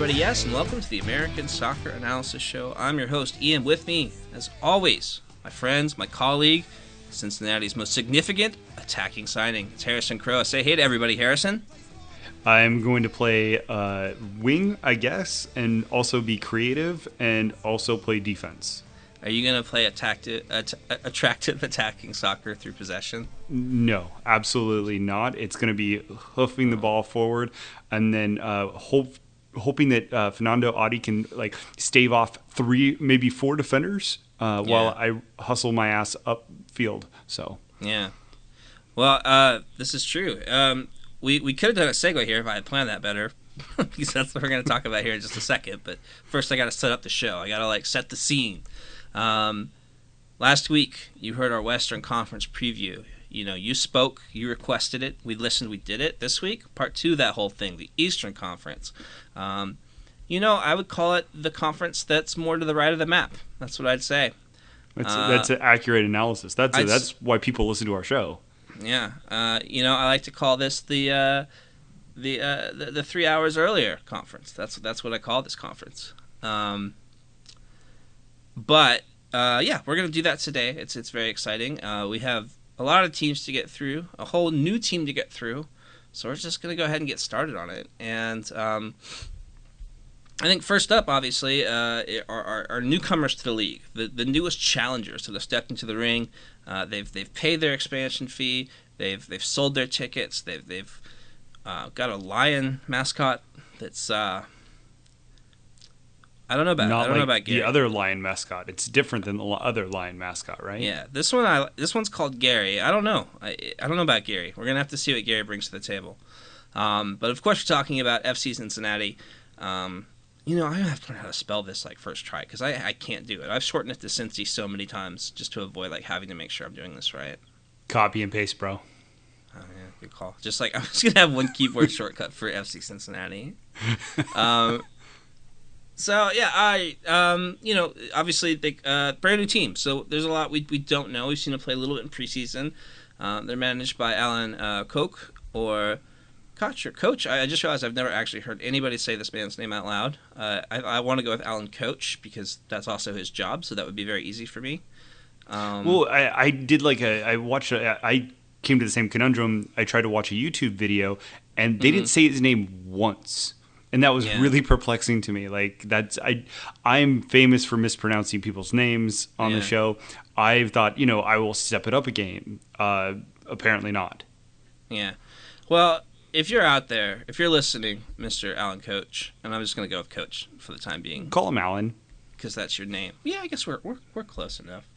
everybody. Yes, and welcome to the American Soccer Analysis Show. I'm your host, Ian. With me, as always, my friends, my colleague, Cincinnati's most significant attacking signing. It's Harrison Crow. Say hey to everybody, Harrison. I'm going to play uh, wing, I guess, and also be creative and also play defense. Are you going to play attractive, att- attractive attacking soccer through possession? No, absolutely not. It's going to be hoofing the ball forward and then uh, hope, hoping that uh, Fernando Adi can like stave off three, maybe four defenders uh, while I hustle my ass upfield. So Yeah. Well, uh, this is true. Um, we we could have done a segue here if I had planned that better, because that's what we're going to talk about here in just a second. But first, I got to set up the show. I got to like set the scene. Um, last week, you heard our Western Conference preview. You know, you spoke, you requested it, we listened, we did it. This week, part two, of that whole thing, the Eastern Conference. Um, you know, I would call it the conference that's more to the right of the map. That's what I'd say. that's Uh, that's an accurate analysis. That's I'd that's why people listen to our show. Yeah, uh, you know, I like to call this the uh, the, uh, the the three hours earlier conference. That's that's what I call this conference. Um, but uh, yeah, we're gonna do that today. It's it's very exciting. Uh, we have a lot of teams to get through, a whole new team to get through. So we're just gonna go ahead and get started on it. And um, I think first up, obviously, uh, are, are, are newcomers to the league, the the newest challengers that have stepped into the ring. Uh, they've they've paid their expansion fee. They've they've sold their tickets. They've they've uh, got a lion mascot that's uh, I don't know about I don't like know about Gary. the other lion mascot. It's different than the other lion mascot, right? Yeah, this one I this one's called Gary. I don't know. I I don't know about Gary. We're gonna have to see what Gary brings to the table. Um, but of course, we're talking about FC Cincinnati. Um, you know, I have to learn how to spell this like first try because I I can't do it. I've shortened it to Cincy so many times just to avoid like having to make sure I'm doing this right. Copy and paste, bro. Oh, yeah, good call. Just like I'm just gonna have one keyboard shortcut for FC Cincinnati. Um, so yeah, I um, you know obviously they uh, brand new team, so there's a lot we, we don't know. We've seen them play a little bit in preseason. Um, they're managed by Alan uh, Koch or Koch or Coach. I, I just realized I've never actually heard anybody say this man's name out loud. Uh, I, I want to go with Alan Coach because that's also his job, so that would be very easy for me. Um, Well, I, I did like a I watched a, I came to the same conundrum. I tried to watch a YouTube video and they didn't say his name once. And that was. Yeah. really perplexing to me. Like that's I I'm famous for mispronouncing people's names on Yeah. the show. I thought, you know, I will step it up a game. Uh apparently not. Yeah. Well, if you're out there, if you're listening, Mr. Alan Coach, and I'm just going to go with Coach for the time being Call him Alan. because that's your name. Yeah, I guess we're, we're, we're close enough.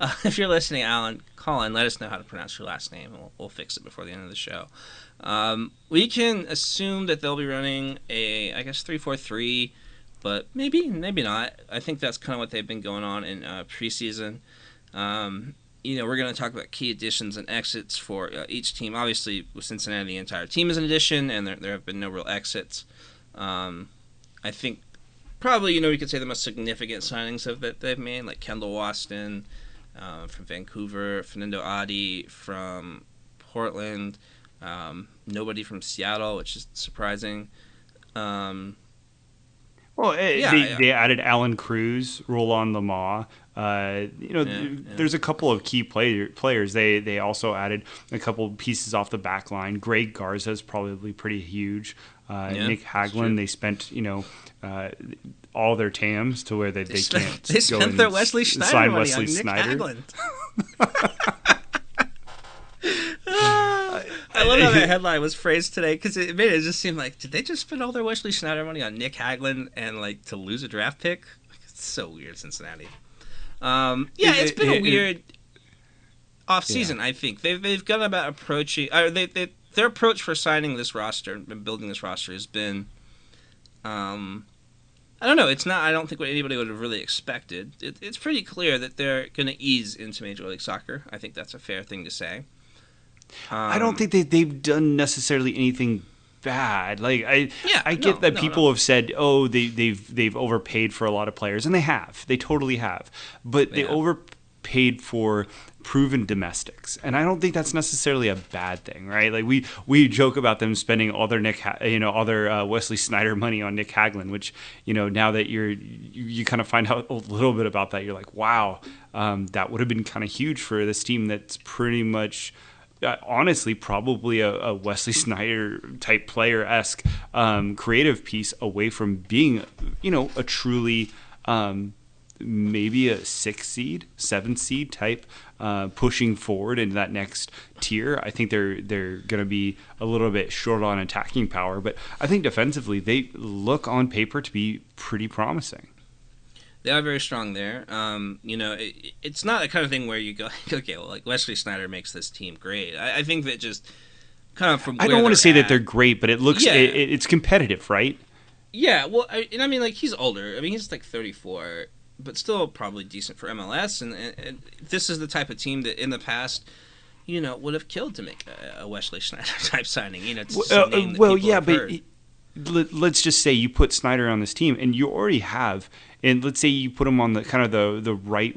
Uh, if you're listening, Alan, call in. Let us know how to pronounce your last name, and we'll, we'll fix it before the end of the show. Um, we can assume that they'll be running a, I guess, 3 4 3, but maybe, maybe not. I think that's kind of what they've been going on in uh, preseason. Um, you know, we're going to talk about key additions and exits for uh, each team. Obviously, with Cincinnati, the entire team is an addition, and there, there have been no real exits. Um, I think probably, you know, we could say the most significant signings of that they've made, like Kendall Waston uh, from Vancouver, Fernando Adi from Portland, um, nobody from Seattle, which is surprising. Um, Well, eh, Yeah, they, yeah. they added Allan Cruz, Roland Lamah. Uh, you know, Yeah, there's a couple of key player, players. They they also added a couple pieces off the back line. Greg Garza is probably pretty huge. Uh, Nick. Hagglund, they spent you know uh, all their TAMs to where they, they, spent, can't. they spent their Wesley Sneijder money Wesley on Nick Sneijder. Hagglund. I love how that headline was phrased today because it made it just seem like did they just spend all their Wesley Sneijder money on Nick Hagglund and like to lose a draft pick? Like, it's so weird, Cincinnati. Um, yeah, It- it's been it- a it- weird off season. I think they've they've gone about approaching. Or they, they their approach for signing this roster and building this roster has been. Um, I don't know. It's not. I don't think what anybody would have really expected. It, it's pretty clear that they're going to ease into Major League Soccer. I think that's a fair thing to say. I Um, don't think they they've done necessarily anything bad. Like I Yeah, I get no, that no, people no. have said, "Oh, they they've they've overpaid for a lot of players." And they have. They totally have. But they Yeah. overpaid for proven domestics. And I don't think that's necessarily a bad thing, right? Like we we joke about them spending all their Nick, Ha- you know, all their uh, Wesley Sneijder money on Nick Hagglund, which, you know, now that you're you, you kind of find out a little bit about that, you're like, "Wow, um, that would have been kind of huge for this team that's pretty much honestly probably a, a Wesley Sneijder type player esque um, creative piece away from being, you know, a truly um, maybe a six seed, seven seed type uh, pushing forward into that next tier. I think they're they're going to be a little bit short on attacking power, but I think defensively they look on paper to be pretty promising. They are very strong there. Um, you know, it, it's not the kind of thing where you go, okay, well, like Wesley Sneijder makes this team great. I, I think that just kind of from I don't want to say that they're great, but it looks Yeah. it, it- it's competitive, right? Yeah, well, I, and I mean, like he's older. I mean, he's like 34, but still probably decent for MLS. And, and, and this is the type of team that in the past, you know, would have killed to make a, Wesley Sneijder type signing. You know, it's Well, uh, well, yeah, but heard. it- let, let's just say you put Sneijder on this team, and you already have, and let's say you put him on the kind of the the right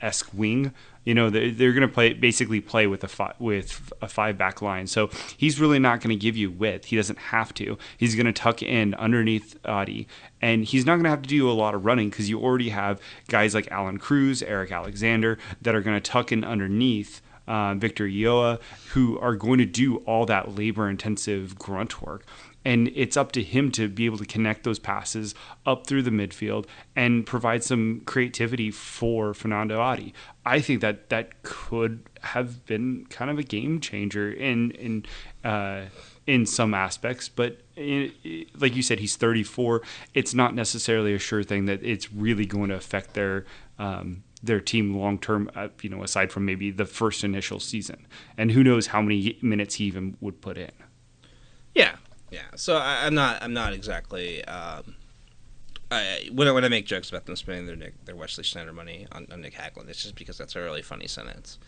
esque wing. You know, they're, they're going to play basically play with a fi- with a five back line. So he's really not going to give you width. He doesn't have to. He's going to tuck in underneath Adi, and he's not going to have to do a lot of running because you already have guys like Allan Cruz, Eric Alexander that are going to tuck in underneath uh, Victor Ulloa, who are going to do all that labor intensive grunt work. And it's up to him to be able to connect those passes up through the midfield and provide some creativity for Fernando Adi. I think that that could have been kind of a game changer in in uh, in some aspects, but in, like you said, he's 34. It's not necessarily a sure thing that it's really going to affect their um, their team long term. Uh, you know, aside from maybe the first initial season, and who knows how many minutes he even would put in. Yeah, yeah. So I, I'm not. I'm not exactly. Um, I, when I, when I make jokes about them spending their Nick, their Wesley Sneijder money on, on Nick Hagglund, it's just because that's a really funny sentence,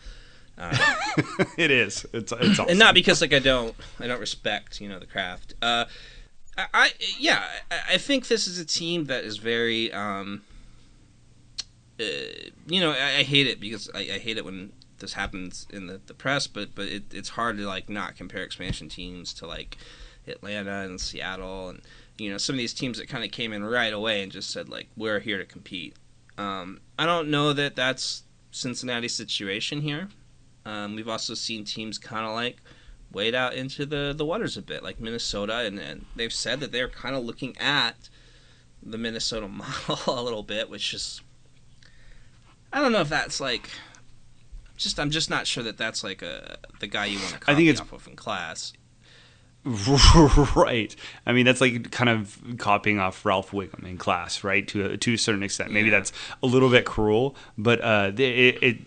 uh, it is. It's it's awesome. and not because like I don't I don't respect you know the craft. Uh, I, I yeah I, I think this is a team that is very um, uh, you know I, I hate it because I, I hate it when this happens in the, the press, but but it, it's hard to like not compare expansion teams to like Atlanta and Seattle and you know some of these teams that kind of came in right away and just said like we're here to compete. Um, I don't know that that's Cincinnati's situation here. Um, we've also seen teams kind of like wade out into the, the waters a bit, like Minnesota, and, and they've said that they're kind of looking at the Minnesota model a little bit, which is I don't know if that's like just I'm just not sure that that's like a the guy you want to copy I think it's- off of in class. right. I mean, that's like kind of copying off Ralph Wiggum in class, right? To a, to a certain extent. Maybe Yeah. that's a little bit cruel, but uh, they it, it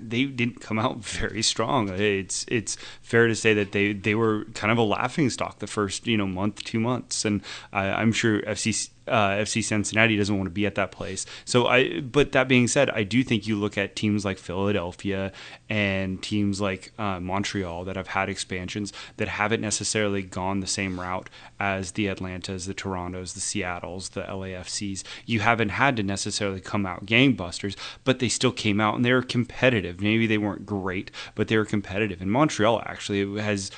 they didn't come out very strong. It's it's fair to say that they they were kind of a laughing stock the first you know month, two months, and I, I'm sure FC uh, FC Cincinnati doesn't want to be at that place. So I, but that being said, I do think you look at teams like Philadelphia and teams like uh, Montreal that have had expansions that haven't necessarily gone the same route as the Atlantas, the Torontos, the Seattles, the LAFCs. You haven't had to necessarily come out gangbusters, but they still came out and they were competitive. Maybe they weren't great, but they were competitive. And Montreal actually has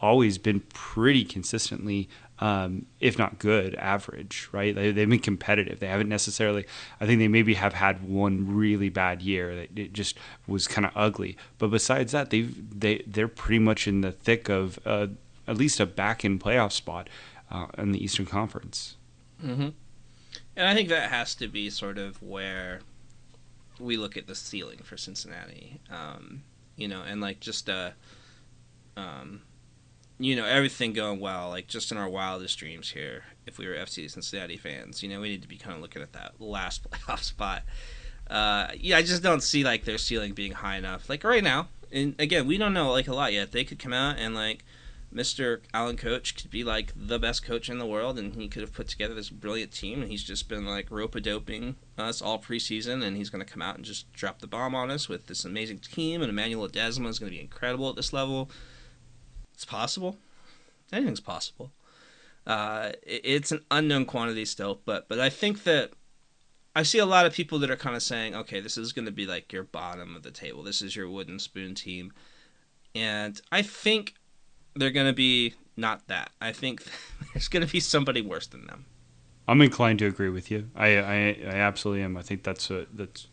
always been pretty consistently um, if not good, average, right? They, they've been competitive. They haven't necessarily, I think they maybe have had one really bad year that it just was kind of ugly. But besides that, they've, they, they're pretty much in the thick of uh, at least a back in playoff spot uh, in the Eastern Conference. Mm-hmm. And I think that has to be sort of where we look at the ceiling for Cincinnati. Um, you know, and like just uh, um, you know, everything going well, like just in our wildest dreams here, if we were FC Cincinnati fans, you know, we need to be kind of looking at that last playoff spot. Uh, yeah, I just don't see like their ceiling being high enough. Like right now, and again, we don't know like a lot yet. They could come out and like Mr. Allen Coach could be like the best coach in the world, and he could have put together this brilliant team, and he's just been like rope a doping us all preseason, and he's going to come out and just drop the bomb on us with this amazing team, and Emmanuel Desma is going to be incredible at this level. It's possible. Anything's possible. Uh, it- it's an unknown quantity still, but but I think that I see a lot of people that are kind of saying, okay, this is going to be like your bottom of the table. This is your wooden spoon team, and I think they're going to be not that. I think there's going to be somebody worse than them. I'm inclined to agree with you. I I, I absolutely am. I think that's a, that's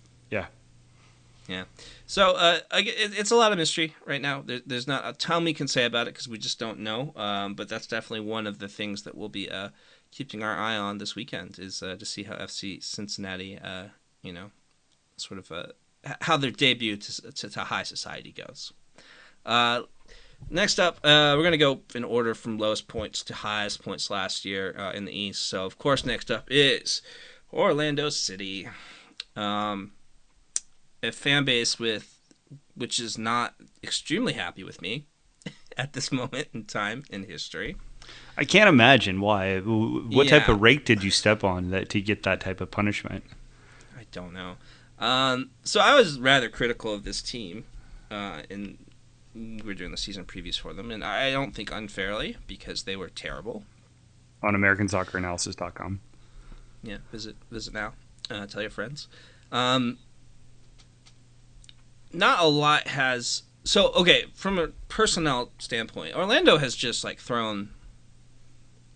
yeah. So uh, it's a lot of mystery right now. There, there's not a ton we can say about it because we just don't know. Um, but that's definitely one of the things that we'll be uh, keeping our eye on this weekend is uh, to see how FC Cincinnati, uh, you know, sort of uh, how their debut to, to, to high society goes. Uh, next up, we're gonna go in order from lowest points to highest points last year in the East. So of course, next up is Orlando City. Um, a fan base with which is not extremely happy with me at this moment in time in history. I can't imagine why. What type of rake did you step on that to get that type of punishment? I don't know. Um, so I was rather critical of this team, uh, and we were doing the season previews for them, and I don't think unfairly because they were terrible. On AmericanSoccerAnalysis.com. Yeah, visit visit now. Uh, tell your friends. Um, not a lot has. So okay, from a personnel standpoint, Orlando has just like thrown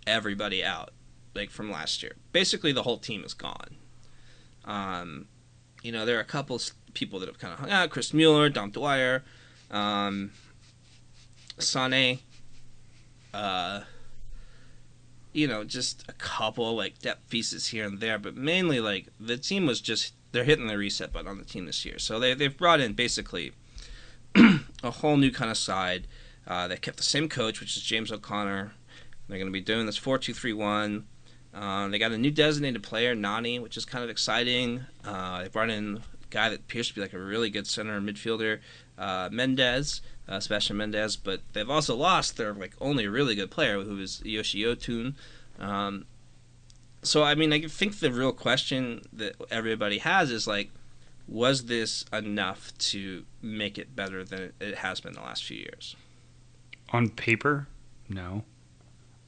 everybody out, like from last year. Basically, the whole team is gone. Um, you know, there are a couple people that have kind of hung out: Chris Mueller, Dom Dwyer, um, Sane. Uh, you know, just a couple like depth pieces here and there, but mainly like the team was just they're hitting the reset button on the team this year. So they they've brought in basically a whole new kind of side. Uh, they kept the same coach, which is James O'Connor. They're going to be doing this four two three one. Uh, they got a new designated player, Nani, which is kind of exciting. Uh, they brought in a guy that appears to be like a really good center midfielder, uh, Mendez, uh, Sebastian Mendez. But they've also lost their like only really good player, who is Yoshi Otun. Um, so I mean, I think the real question that everybody has is like, was this enough to make it better than it has been the last few years? On paper, no.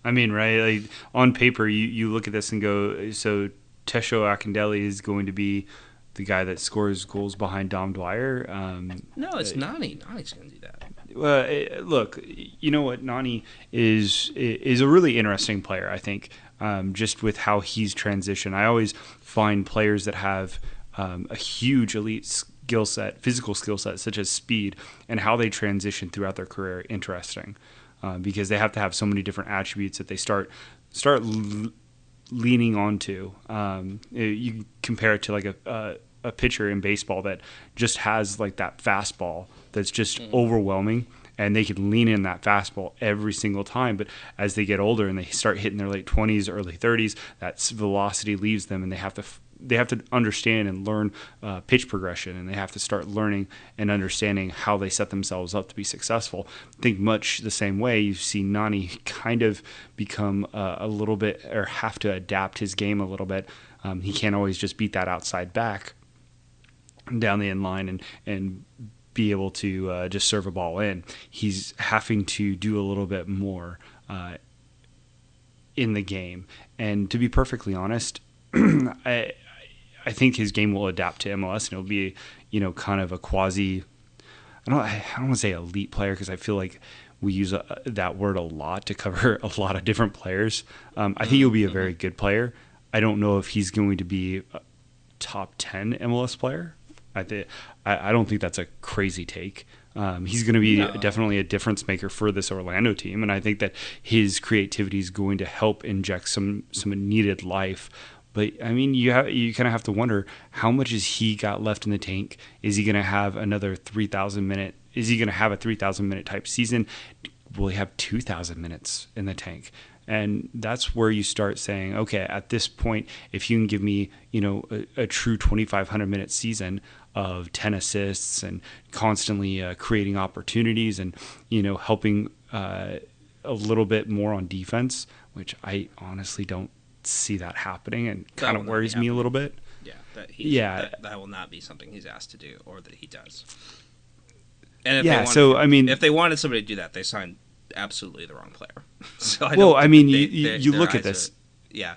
I mean, right? Like on paper, you, you look at this and go, so Tesho Akindele is going to be the guy that scores goals behind Dom Dwyer. Um, No, it's Uh, Nani. Nani's going to do that. Well, eh, look, you know what? Nani is is a really interesting player. I think um, just with how he's transitioned. I always find players that have um, a huge elite skill set, physical skill set, such as speed, and how they transition throughout their career interesting, uh, because they have to have so many different attributes that they start start l- leaning onto. Um, you compare it to like a, a a pitcher in baseball that just has like that fastball that's just overwhelming and they can lean in that fastball every single time. But as they get older and they start hitting their late 20s early 30s that velocity leaves them and they have to they have to understand and learn uh, pitch progression and they have to start learning and understanding how they set themselves up to be successful. I think much the same way. You see Nani kind of become uh, a little bit or have to adapt his game a little bit. Um, he can't always just beat that outside back down the end line and and be able to uh, just serve a ball in. He's having to do a little bit more uh, in the game. And to be perfectly honest, I I think his game will adapt to MLS and it'll be you know kind of a quasi. I don't I don't want to say elite player because I feel like we use uh that word a lot to cover a lot of different players. Um, I think he'll be a very good player. I don't know if he's going to be a top ten MLS player. I think I, don't think that's a crazy take. Um, he's going to be No. definitely a difference maker for this Orlando team, and I think that his creativity is going to help inject some some needed life. But I mean, you have you kind of have to wonder how much has he got left in the tank? Is he going to have another three thousand minute? Is he going to have a three thousand minute type season? Will he have two thousand minutes in the tank? And that's where you start saying, okay, at this point, if you can give me, you know, a, a true 2,500 minute season of 10 assists and constantly uh, creating opportunities and, you know, helping uh, a little bit more on defense, which I honestly don't see that happening and kind of worries me a little bit. Yeah, that he, Yeah. that, that will not be something he's asked to do or that he does. And if Yeah, they wanted, so, I mean- if they wanted somebody to do that, they signed absolutely the wrong player. so I Well, don't I mean, they- you- you- you look at this. are- yeah,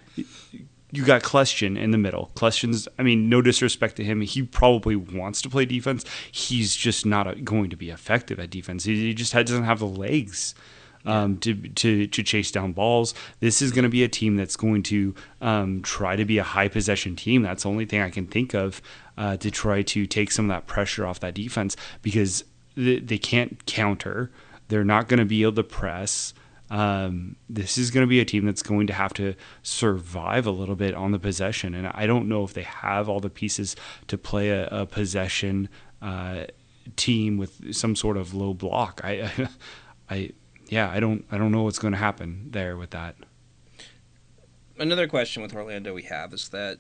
you got Kljestan in the middle. Kljestan's, I mean, no disrespect to him. He probably wants to play defense. He's just not a, going to be effective at defense. He, he just had, doesn't have the legs um, to, to, to chase down balls. This is going to be a team that's going to um, try to be a high possession team. That's the only thing I can think of uh, to try to take some of that pressure off that defense because they, they can't counter. They're not going to be able to press. Um, this is going to be a team that's going to have to survive a little bit on the possession, and I don't know if they have all the pieces to play a, a possession uh, team with some sort of low block. I, I, yeah, I don't, I don't know what's going to happen there with that. another question with Orlando we have is that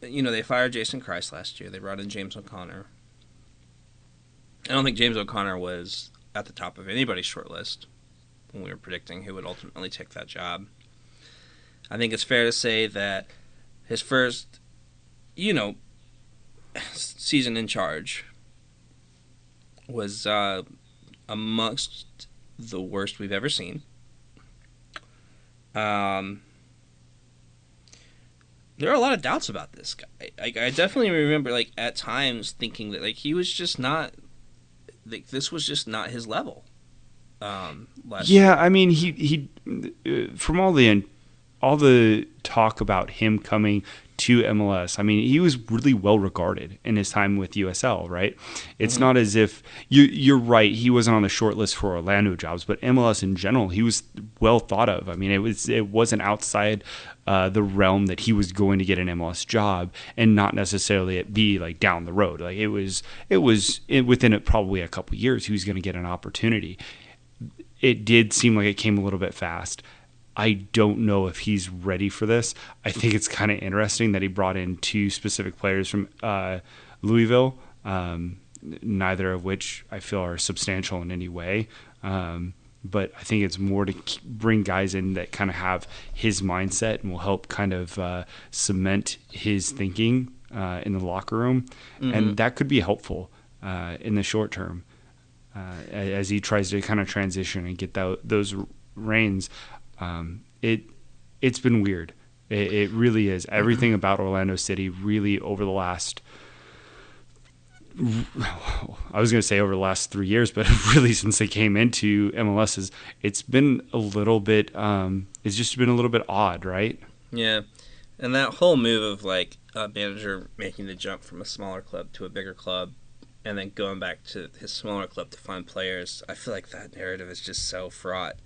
you know they fired Jason Kreis last year. They brought in James O'Connor. I don't think James O'Connor was at the top of anybody's short list when we were predicting who would ultimately take that job. I think it's fair to say that his first, you know, season in charge was uh, amongst the worst we've ever seen. Um, there are a lot of doubts about this guy. Like I definitely remember, like at times thinking that like he was just not, like this was just not his level. Um, last Yeah, I mean, he he uh, from all the all the talk about him coming to MLS. I mean, he was really well regarded in his time with USL, right? It's not as if you you're right. He wasn't on the short list for Orlando jobs, but MLS in general, he was well thought of. I mean, it was it wasn't outside uh, the realm that he was going to get an MLS job, and not necessarily it be like down the road. Like it was it was it, within it probably a couple years he was going to get an opportunity it did seem like it came a little bit fast. I don't know if he's ready for this. I think it's kind of interesting that he brought in two specific players from uh, Louisville, um, neither of which I feel are substantial in any way. Um, but I think it's more to bring guys in that kind of have his mindset and will help kind of uh, cement his thinking uh, in the locker room, and that could be helpful uh, in the short term uh, as he tries to kind of transition and get tho- those reins. Um, it it's been weird. It, it really is. Everything about Orlando City really over the last. I was going to say over the last three years, but really since they came into MLS, is it's been a little bit. Um, it's just been a little bit odd, right? Yeah, and that whole move of like a manager making the jump from a smaller club to a bigger club, and then going back to his smaller club to find players, I feel like that narrative is just so fraught.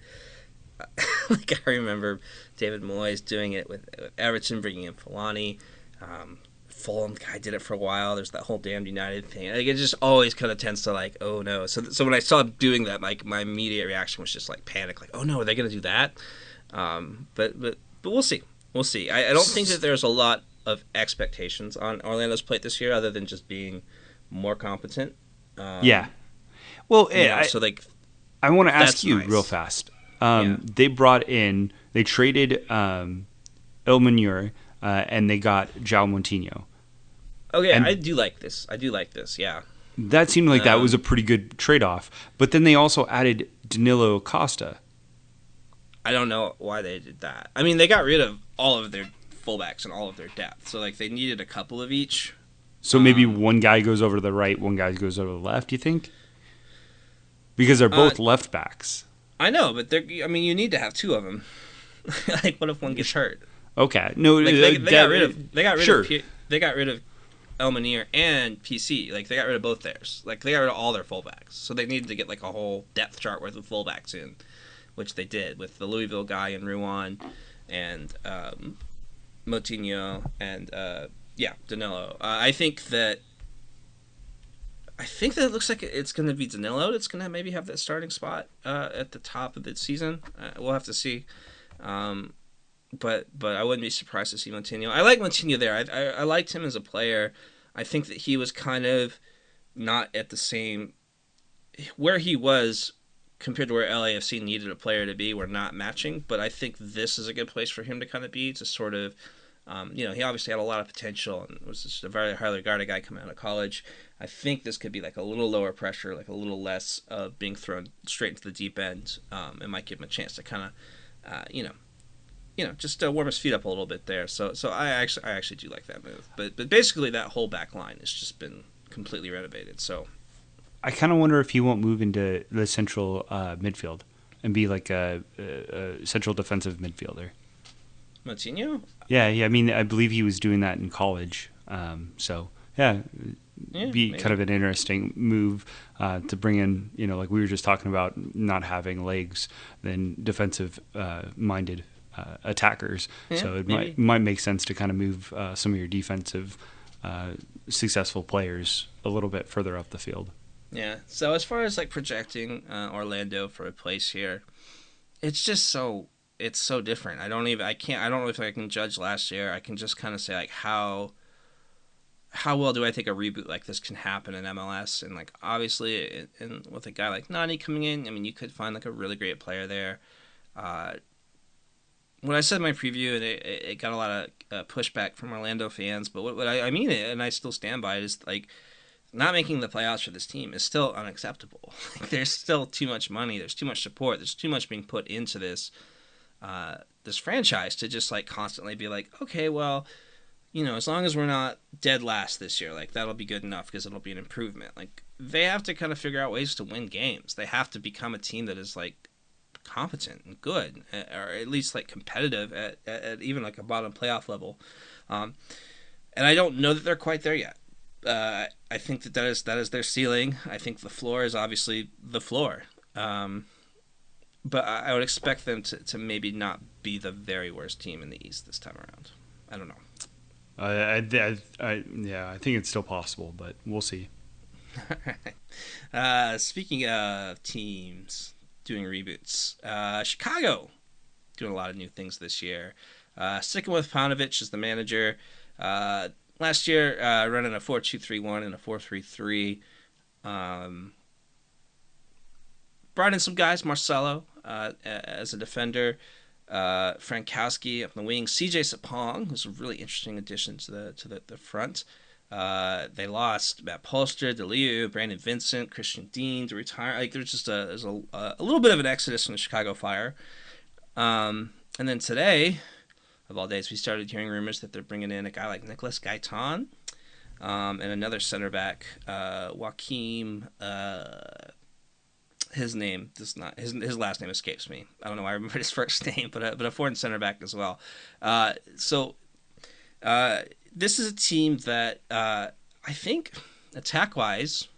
like I remember David Moyes doing it with, with Everton, bringing in Fellaini. Um, Fulham guy did it for a while. There's that whole damned United thing. Like it just always kind of tends to like, oh no. So so when I saw him doing that, like my immediate reaction was just like panic, like, oh no, are they gonna do that? Um, but but but we'll see. We'll see. I, I don't think that there's a lot of expectations on Orlando's plate this year, other than just being more competent. Um, yeah. Well, know, I, so like I want to ask you nice. real fast. Um, Yeah. They brought in, they traded um, El-Munir, uh, and they got João Moutinho. oh yeah, and- I do like this. I do like this. Yeah. That seemed like that Um, was a pretty good trade off. But then they also added Danilo Acosta. I don't know why they did that. I mean, they got rid of all of their fullbacks and all of their depth, so like they needed a couple of each. So maybe Um, one guy goes over to the right, one guy goes over to the left. You think? Because they're both left backs. I know, but they're. I mean, you need to have two of them. like, what if one gets hurt? Okay, no, Like, uh, they, they got rid of. They got rid sure. of. They got rid of El-Munir and PC. Like they got rid of both theirs. Like they got rid of all their fullbacks. So they needed to get like a whole depth chart worth of fullbacks in, which they did with the Louisville guy and Ruan, and um, Moutinho and uh, yeah Danilo. Uh, I think that. I think that it looks like it's going to be Danilo that's going to maybe have that starting spot uh, at the top of the season. Uh, we'll have to see. Um, but but I wouldn't be surprised to see Moutinho. I like Moutinho there. I, I I liked him as a player. I think that he was kind of not at the same where he was compared to where LAFC needed a player to be. We're not matching, but I think this is a good place for him to kind of be to sort of. Um, you know, he obviously had a lot of potential and was just a very highly regarded guy coming out of college. I think this could be like a little lower pressure, like a little less of being thrown straight into the deep end. Um, it might give him a chance to kind of, uh, you know, you know, just uh, warm his feet up a little bit there. So, so I actually, I actually do like that move. But, but basically, that whole back line has just been completely renovated. So, I kind of wonder if he won't move into the central uh, midfield and be like a, a, a central defensive midfielder. Moutinho, Yeah, yeah. I mean, I believe he was doing that in college. Um, so yeah, yeah, be maybe. kind of an interesting move uh, to bring in. You know, like we were just talking about, not having legs, then defensive uh, minded uh, attackers. Yeah, so it maybe. might might make sense to kind of move uh, some of your defensive uh, successful players a little bit further up the field. Yeah. So as far as like projecting uh, Orlando for a place here, it's just so it's so different. I don't even I can't I don't know if I can judge last year. I can just kind of say like how how well do I think a reboot like this can happen in MLS? And like obviously, and with a guy like Nani coming in, I mean you could find like a really great player there. Uh, when I said my preview, and it, it it got a lot of uh, pushback from Orlando fans, but what, what I, I mean it, and I still stand by it, is like not making the playoffs for this team is still unacceptable. Like, there's still too much money. There's too much support. There's too much being put into this uh, this franchise to just like constantly be like, okay, well, you know, as long as we're not dead last this year, like that'll be good enough because it'll be an improvement. Like they have to kind of figure out ways to win games. They have to become a team that is like competent and good, or at least like competitive at, at, at even like a bottom playoff level. Um, and I don't know that they're quite there yet. Uh, I think that that is that is their ceiling. I think the floor is obviously the floor. Um, but I, I would expect them to, to maybe not be the very worst team in the East this time around. I don't know. I, I, I, yeah, I think it's still possible, but we'll see. uh, speaking of teams doing reboots, uh, Chicago doing a lot of new things this year. Uh, sticking with Paunovic as the manager. Uh, last year, uh, running a 4 2 3 1 and a 4 3 3. Um, brought in some guys, Marcelo uh, as a defender, uh, Frankowski up the wing, CJ Sapong, who's a really interesting addition to the to the, the front. Uh, they lost Matt Polster, DeLiu, Brandon Vincent, Christian Dean to retire. Like there's just a there's a, a little bit of an exodus from the Chicago Fire. Um, and then today, of all days, we started hearing rumors that they're bringing in a guy like Nicholas Gaitan um, and another center back, uh, Joaquim. Uh, his name does not his his last name escapes me. I don't know why I remember his first name, but a, but a foreign center back as well. Uh, so uh, this is a team that uh, I think attack wise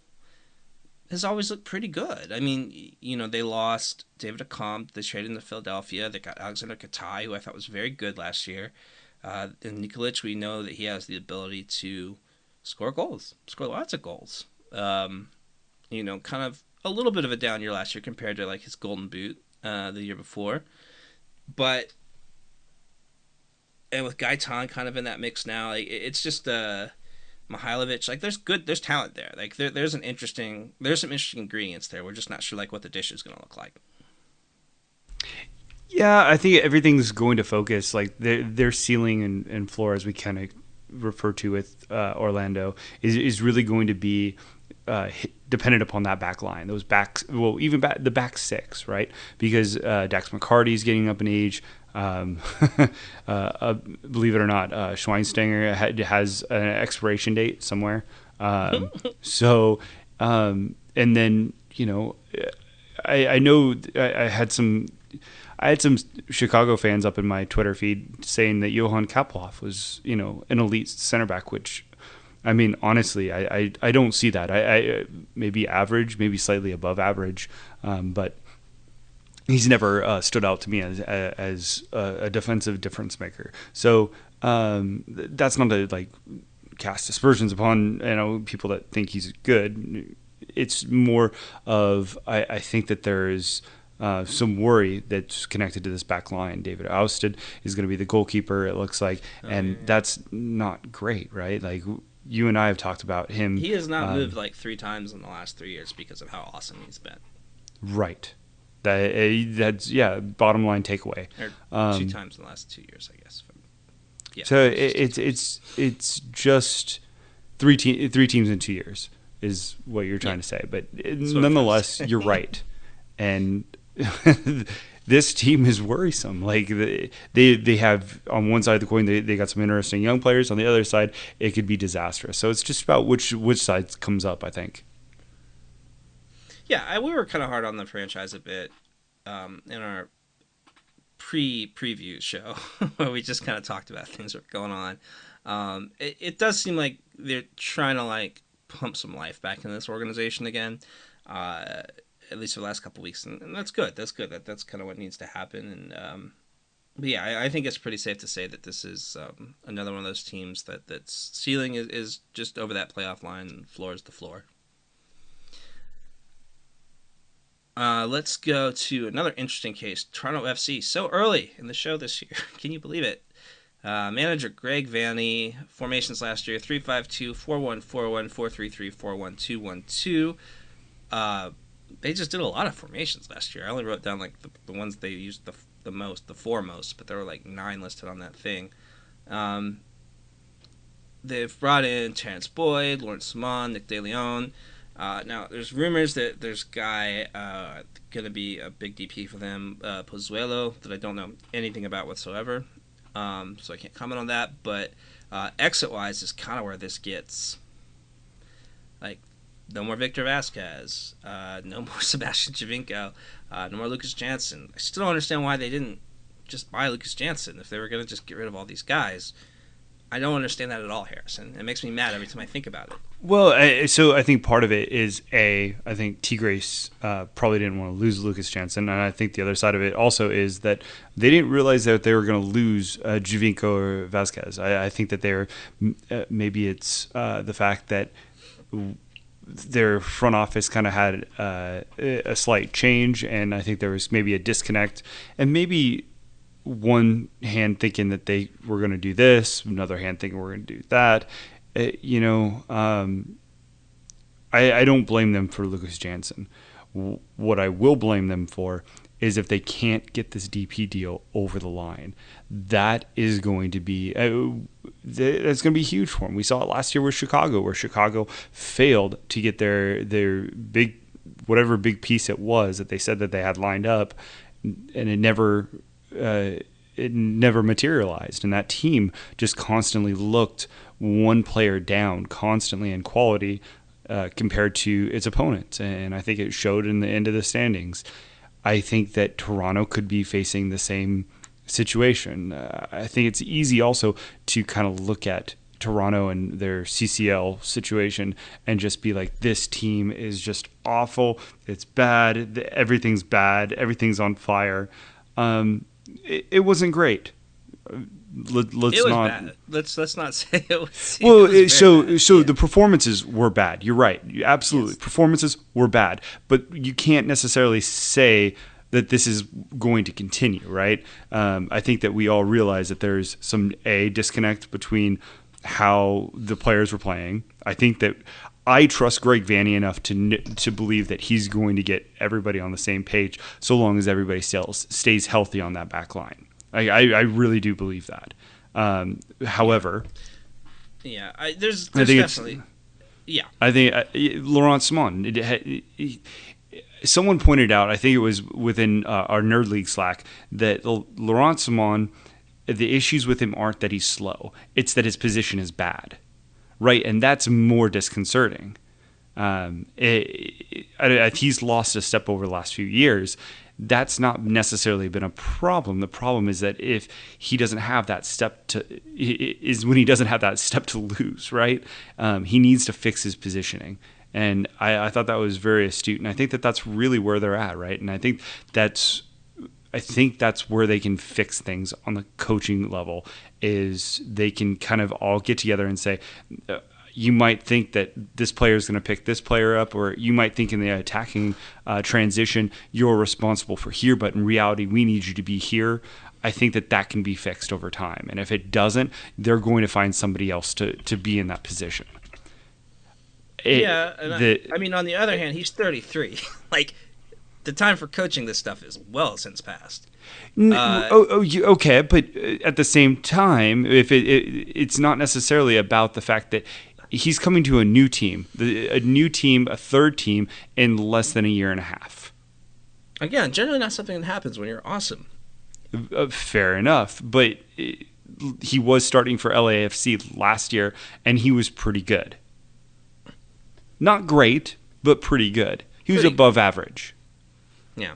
has always looked pretty good. I mean, you know, they lost David Accam, they traded him to Philadelphia. They got Alexander Katai, who I thought was very good last year. Uh, and Nikolic, we know that he has the ability to score goals, score lots of goals. Um, you know, kind of a little bit of a down year last year compared to like his golden boot uh, the year before. But and with Gaitan kind of in that mix now, like, it's just uh Mihailovic, like there's good there's talent there. Like there, there's an interesting there's some interesting ingredients there. We're just not sure like what the dish is gonna look like. Yeah, I think everything's going to focus like their their ceiling and, and floor, as we kind of refer to with uh, Orlando, is is really going to be uh, dependent upon that back line. Those backs, well, even back, the back six, right? Because uh, Dax McCarty is getting up in age. Um, uh, uh, believe it or not, uh, Schweinsteiger has an expiration date somewhere. Um, so, um, and then you know, I, I know I, I had some I had some Chicago fans up in my Twitter feed saying that Johan Kappelhof was, you know, an elite center back, which, I mean, honestly, I, I, I don't see that. I, I maybe average, maybe slightly above average, um, but he's never uh, stood out to me as as a, a defensive difference maker. So um, th- that's not to like cast aspersions upon you know people that think he's good. It's more of I, I think that there is uh, some worry that's connected to this back line. David Ousted is going to be the goalkeeper. It looks like, and that's not great, right? Like you and I have talked about him. He has not um, moved like three times in the last three years because of how awesome he's been. right. That uh, that's yeah. Bottom line takeaway. Or Um, two times in the last two years, I guess. Yeah. So it, it's it's it's just three te- three teams in two years is what you're trying Yeah. to say. But it- nonetheless, you're right, and this team is worrisome. Like the- they they have on one side of the coin they, they got some interesting young players. On the other side, it could be disastrous. So it's just about which which side comes up. I think. Yeah, I, we were kind of hard on the franchise a bit um, in our pre preview show where we just kind of talked about things that were going on. Um, it, it does seem like they're trying to like pump some life back in this organization again, uh, at least for the last couple weeks, and, and that's good. That's good. That that's kind of what needs to happen. And um, but yeah, I, I think it's pretty safe to say that this is um, another one of those teams that that's ceiling is, is just over that playoff line, floor is the floor. Uh, let's go to another interesting case. Toronto FC. So early in the show this year. Can you believe it? Uh, manager Greg Vanney. Formations last year 352, 4141, 433, 41212. Uh, they just did a lot of formations last year. I only wrote down like the, the ones they used the, the most, the four most, but there were like nine listed on that thing. Um, they've brought in Terrence Boyd, Lawrence Ciman, Nick DeLeon. Uh, now, there's rumors that there's guy uh, going to be a big DP for them, uh, Pozuelo, that I don't know anything about whatsoever. Um, so I can't comment on that. But uh, exit wise is kind of where this gets. Like, no more Victor Vázquez, uh, no more Sebastian Giovinco, uh, no more Lucas Janson. I still don't understand why they didn't just buy Lucas Janson if they were going to just get rid of all these guys. I don't understand that at all, Harrison. It makes me mad every time I think about it. Well, I, so I think part of it is a. I think T Grace uh, probably didn't want to lose Lucas Janson, and I think the other side of it also is that they didn't realize that they were going to lose uh, Giovinco or Vázquez. I, I think that they're uh, maybe it's uh, the fact that their front office kind of had uh, a slight change, and I think there was maybe a disconnect, and maybe one hand thinking that they were going to do this, another hand thinking we're going to do that. Uh, you know, um, I, I don't blame them for Lucas Janson. W- what I will blame them for is if they can't get this DP deal over the line. That is going to be uh, that's going to be huge for them. We saw it last year with Chicago, where Chicago failed to get their their big whatever big piece it was that they said that they had lined up, and it never uh, it never materialized. And that team just constantly looked one player down, constantly in quality uh, compared to its opponents. And I think it showed in the end of the standings. I think that Toronto could be facing the same situation. Uh, I think it's easy also to kind of look at Toronto and their CCL situation and just be like, this team is just awful. It's bad. Everything's bad. Everything's on fire. Um, it, it wasn't great. Let, was not. bad. Let's let's not say it was. Well, it was so bad. so Yeah. the performances were bad. You're right. Absolutely, performances were bad. But you can't necessarily say that this is going to continue, right? Um, I think that we all realize that there's some a disconnect between how the players were playing. I think that I trust Greg Vanney enough to to believe that he's going to get everybody on the same page, so long as everybody stays healthy on that back line. I, I, I really do believe that. Um, however, yeah, I, there's I think definitely yeah. I think uh, Laurent Ciman. It, had- he- someone pointed out, I think it was within uh, our Nerd League Slack, that Laurent Ciman, the issues with him aren't that he's slow; it's that his position is bad, right? And that's more disconcerting. Um, it, it, he's lost a step over the last few years. That's not necessarily been a problem. The problem is that if he doesn't have that step to, is when he doesn't have that step to lose, right? Um, he needs to fix his positioning. And I, I thought that was very astute. And I think that that's really where they're at, right? And I think that's I think that's where they can fix things on the coaching level is they can kind of all get together and say, uh, you might think that this player is going to pick this player up, or you might think in the attacking uh, transition you're responsible for here, but in reality we need you to be here. I think that that can be fixed over time, and if it doesn't, they're going to find somebody else to to be in that position. It- yeah, and I- the- I, mean, on the other hand, he's 33. like, the time for coaching this stuff is well since past. N- Uh, oh, oh, you, okay, but uh, at the same time, if it, it, it's not necessarily about the fact that he's coming to a new team, a new team, a third team in less than a year and a half. Again, generally not something that happens when you're awesome. Uh, fair enough, but he was starting for LAFC last year, and he was pretty good. Not great, but pretty good. He was Pretty- above average. Yeah.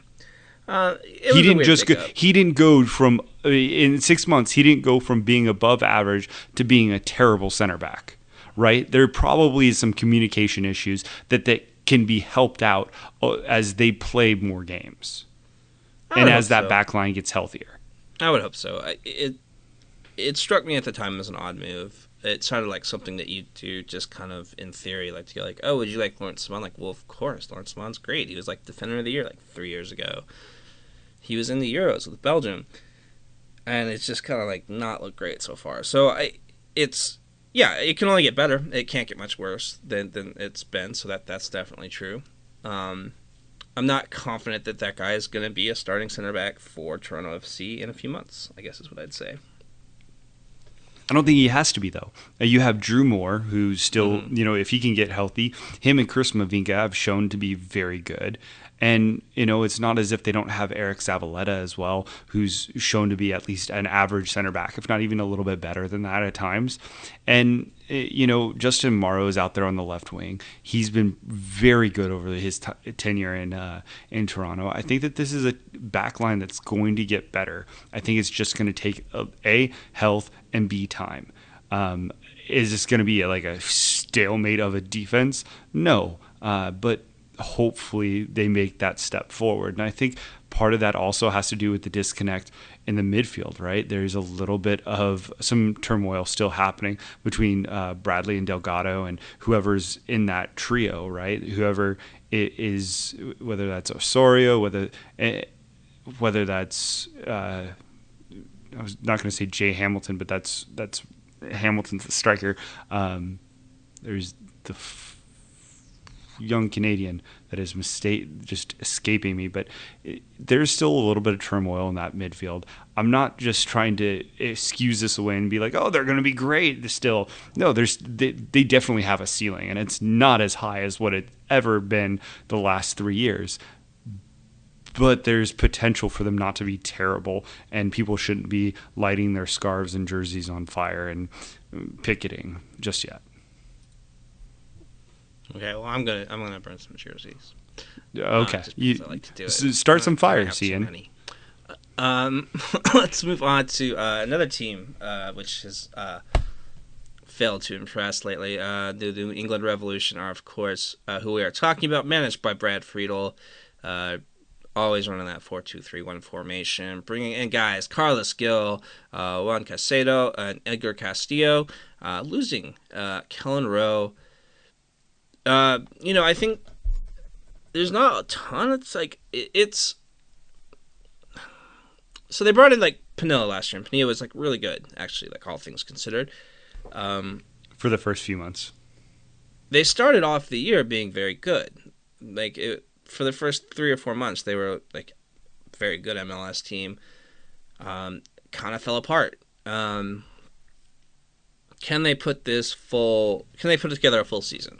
Uh, he didn't just go, he didn't go from uh, in six months he didn't go from being above average to being a terrible center back right there probably is some communication issues that that can be helped out uh, as they play more games and as that so. back line gets healthier I would hope so. I, it it struck me at the time as an odd move. It sounded like something that you do just kind of in theory, like to go like, oh, would you like Laurent Ciman? Like, well, of course, Laurent Ciman's great. He was like defender of the year like three years ago. He was in the Euros with Belgium, and it's just kind of like not look great so far. So I, it's yeah, it can only get better. It can't get much worse than than it's been. So that that's definitely true. Um, I'm not confident that that guy is going to be a starting center back for Toronto FC in a few months. I guess is what I'd say. I don't think he has to be though. Uh, You have Drew Moor, who's still, Mm-hmm. you know, if he can get healthy, him and Chris Mavinga have shown to be very good. And you know, it's not as if they don't have Eric Zavaleta as well, who's shown to be at least an average center back, if not even a little bit better than that at times. And eh, you know, Justin Morrow is out there on the left wing. He's been very good over his t- tenure in uh, in Toronto. I think that this is a back line that's going to get better. I think it's just going to take a, a health and b time. Um, is this going to be like a stalemate of a defense? No, uh, but hopefully they make that step forward. And I think part of that also has to do with the disconnect in the midfield, right? There's a little bit of some turmoil still happening between uh, Bradley and Delgado and whoever's in that trio, right? Whoever is, whether that's Osorio, whether eh, whether that's uh, I was not going to say Jay Hamilton, but that's that's Hamilton's the striker. Um, there's the young Canadian that is mistake just escaping me, but it, there's still a little bit of turmoil in that midfield. I'm not just trying to excuse this away and be like, oh, they're going to be great. Still, no, there's they, they definitely have a ceiling, and it's not as high as what it's ever been the last three years but there's potential for them not to be terrible, and people shouldn't be lighting their scarves and jerseys on fire and picketing just yet. Okay, well, I'm gonna I'm gonna burn some jerseys. Okay, Uh, you I like to do it. start some fires, fire, have so Um, let's move on to uh, another team uh, which has uh, failed to impress lately. Uh, the New England Revolution are, of course, uh, who we are talking about, managed by Brad Friedel. Uh, always running that 4-2-3-1 formation, bringing in guys Carlos Gil, uh, Juan Caicedo, and Edgar Castillo, uh, losing uh, Kelyn Rowe. Uh, you know, I think there's not a ton. It's like it, it's so they brought in like Penilla last year, and Penilla was like really good, actually, like all things considered. Um, for the first few months. they started off the year being very good. Like it, for the first three or four months, they were like very good MLS team. Um, kind of fell apart. Um, can they put this full? Can they put together a full season?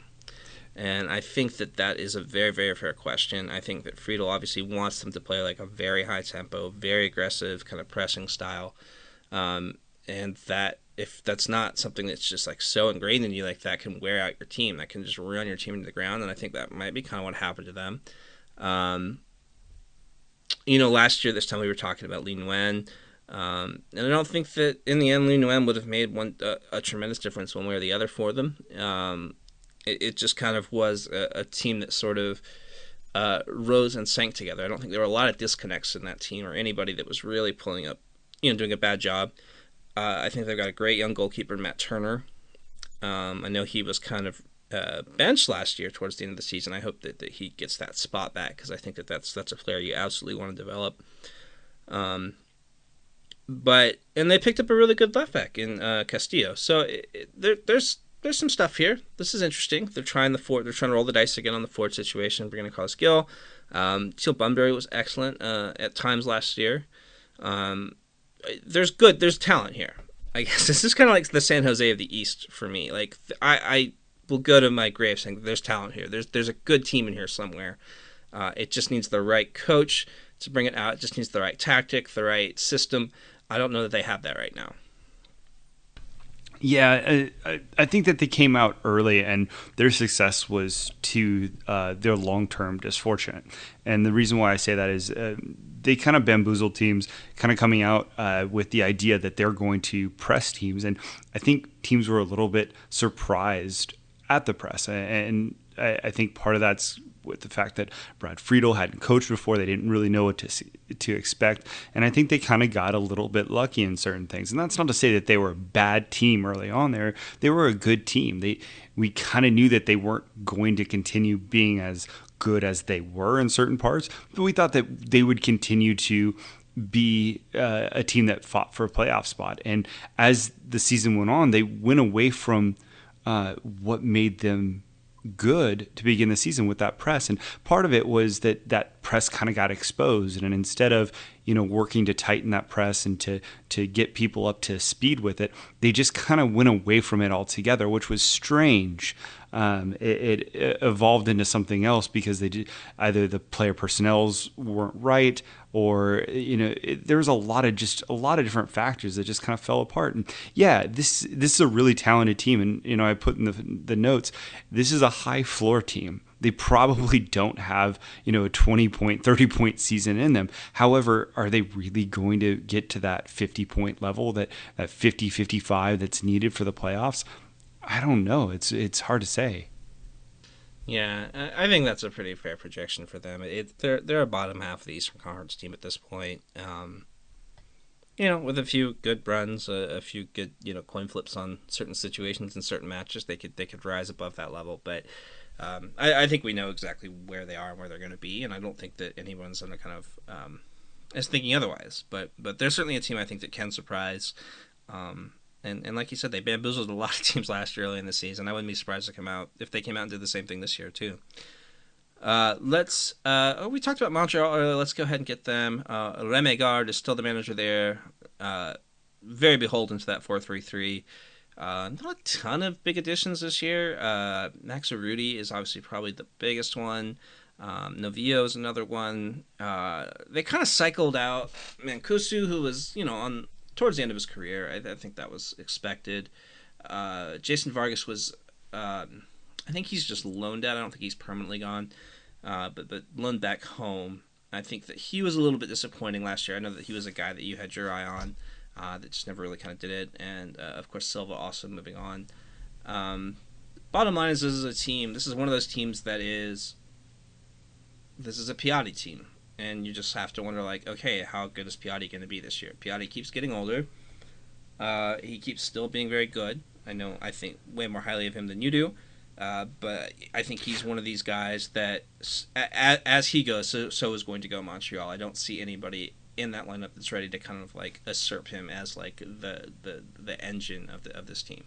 And I think that that is a very, very fair question. I think that Friedel obviously wants them to play like a very high tempo, very aggressive kind of pressing style, um, and that if that's not something that's just like so ingrained in you, like that can wear out your team, that can just run your team to the ground. And I think that might be kind of what happened to them. Um, you know, last year this time we were talking about Lee Nguyen. Um, and I don't think that in the end Lee Nguyen would have made one uh, a tremendous difference one way or the other for them. Um, it, it just kind of was a, a team that sort of uh, rose and sank together. I don't think there were a lot of disconnects in that team or anybody that was really pulling up, you know, doing a bad job. Uh, I think they've got a great young goalkeeper, Matt Turner. Um, I know he was kind of uh, benched last year towards the end of the season. I hope that, that he gets that spot back because I think that that's that's a player you absolutely want to develop. Um, but and they picked up a really good left back in uh, Castillo. So it, it, there, there's there's some stuff here. This is interesting. They're trying the fort. They're trying to roll the dice again on the Ford situation, We're going bringing across Gil. Um, Teal Bunbury was excellent uh, at times last year. Um, there's good. There's talent here. I guess this is kind of like the San Jose of the East for me. Like I, I will go to my grave saying there's talent here. There's there's a good team in here somewhere. Uh, it just needs the right coach to bring it out. It just needs the right tactic, the right system. I don't know that they have that right now. Yeah, I, I think that they came out early, and their success was to uh, their long term disfortunate. And the reason why I say that is uh, they kind of bamboozled teams, kind of coming out uh, with the idea that they're going to press teams. And I think teams were a little bit surprised at the press. And I, I think part of that's with the fact that Brad Friedel hadn't coached before. They didn't really know what to see, to expect, and I think they kind of got a little bit lucky in certain things. And that's not to say that they were a bad team early on. There, they were a good team. They we kind of knew that they weren't going to continue being as good as they were in certain parts, but we thought that they would continue to be uh, a team that fought for a playoff spot. And as the season went on, they went away from uh, what made them good to begin the season with that press. And part of it was that that press kind of got exposed. And instead of you know working to tighten that press and to to get people up to speed with it they just kind of went away from it altogether which was strange. Um, it, it, evolved into something else because they did, either the player personnels weren't right or you know it, there was a lot of just a lot of different factors that just kind of fell apart. And yeah this this is a really talented team. And you know I put in the the notes this is a high floor team they probably don't have you know a 20 point 30 point season in them however are they really going to get to that 50 point level that that 50 55 that's needed for the playoffs I don't know. It's it's hard to say. Yeah, I think that's a pretty fair projection for them. It, they're they're a bottom half of the Eastern Conference team at this point. Um, you know, with a few good runs, a, a, few good you know coin flips on certain situations and certain matches, they could they could rise above that level. But um, I, I, think we know exactly where they are and where they're going to be, and I don't think that anyone's going to kind of um, is thinking otherwise. But but they're certainly a team I think that can surprise. Um, and and like you said, they bamboozled a lot of teams last year early in the season. I wouldn't be surprised to come out if they came out and did the same thing this year too. Uh, let's. Uh, oh, we talked about Montreal earlier. Let's go ahead and get them. Uh, Rémi Garde is still the manager there. Uh, very beholden to that four three three. Uh, not a ton of big additions this year. Uh, Max is obviously probably the biggest one. Um, Novillo is another one. Uh, they kind of cycled out Mancosu, who was you know on towards the end of his career. I, I think that was expected. Uh, Jason Vargas was, um, I think he's just loaned out. I don't think he's permanently gone, uh, but but loaned back home. I think that he was a little bit disappointing last year. I know that he was a guy that you had your eye on, uh, that just never really kind of did it. And uh, of course Silva also moving on. Um, bottom line is this is a team. This is one of those teams that is. This is a Piatti team and you just have to wonder like, okay, how good is Piatti going to be this year? Piatti keeps getting older. Uh, he keeps still being very good. I know I think way more highly of him than you do, uh, but I think he's one of these guys that, as, as he goes, so, so is going to go Montreal. I don't see anybody in that lineup that's ready to kind of like usurp him as like the the, the engine of the of this team.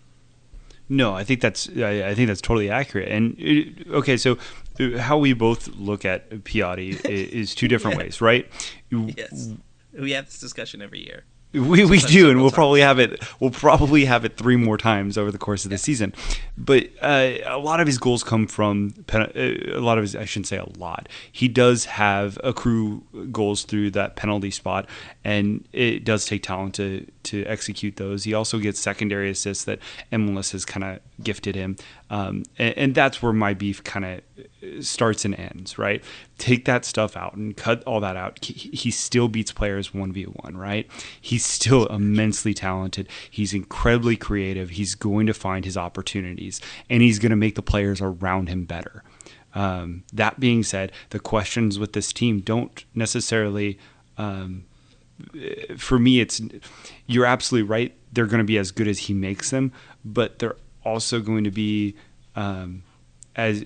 No, I think that's I, I think that's totally accurate. And it, uh, okay, so uh, how we both look at Piatti is two different ways, right? Yes, we have this discussion every year. We, we do, and we'll probably have it. We'll probably have it three more times over the course of the season. But uh, a lot of his goals come from uh, a lot of his. I shouldn't say a lot. He does have accrue goals through that penalty spot, and it does take talent to to execute those. He also gets secondary assists that MLS has kind of gifted him, um, and, and that's where my beef kind of starts and ends, right? Take that stuff out and cut all that out. He still beats players 1v1, right? He's still immensely talented. He's incredibly creative. He's going to find his opportunities and he's going to make the players around him better. Um, that being said, the questions with this team don't necessarily. Um, for me, it's you're absolutely right. They're going to be as good as he makes them, but they're also going to be um, as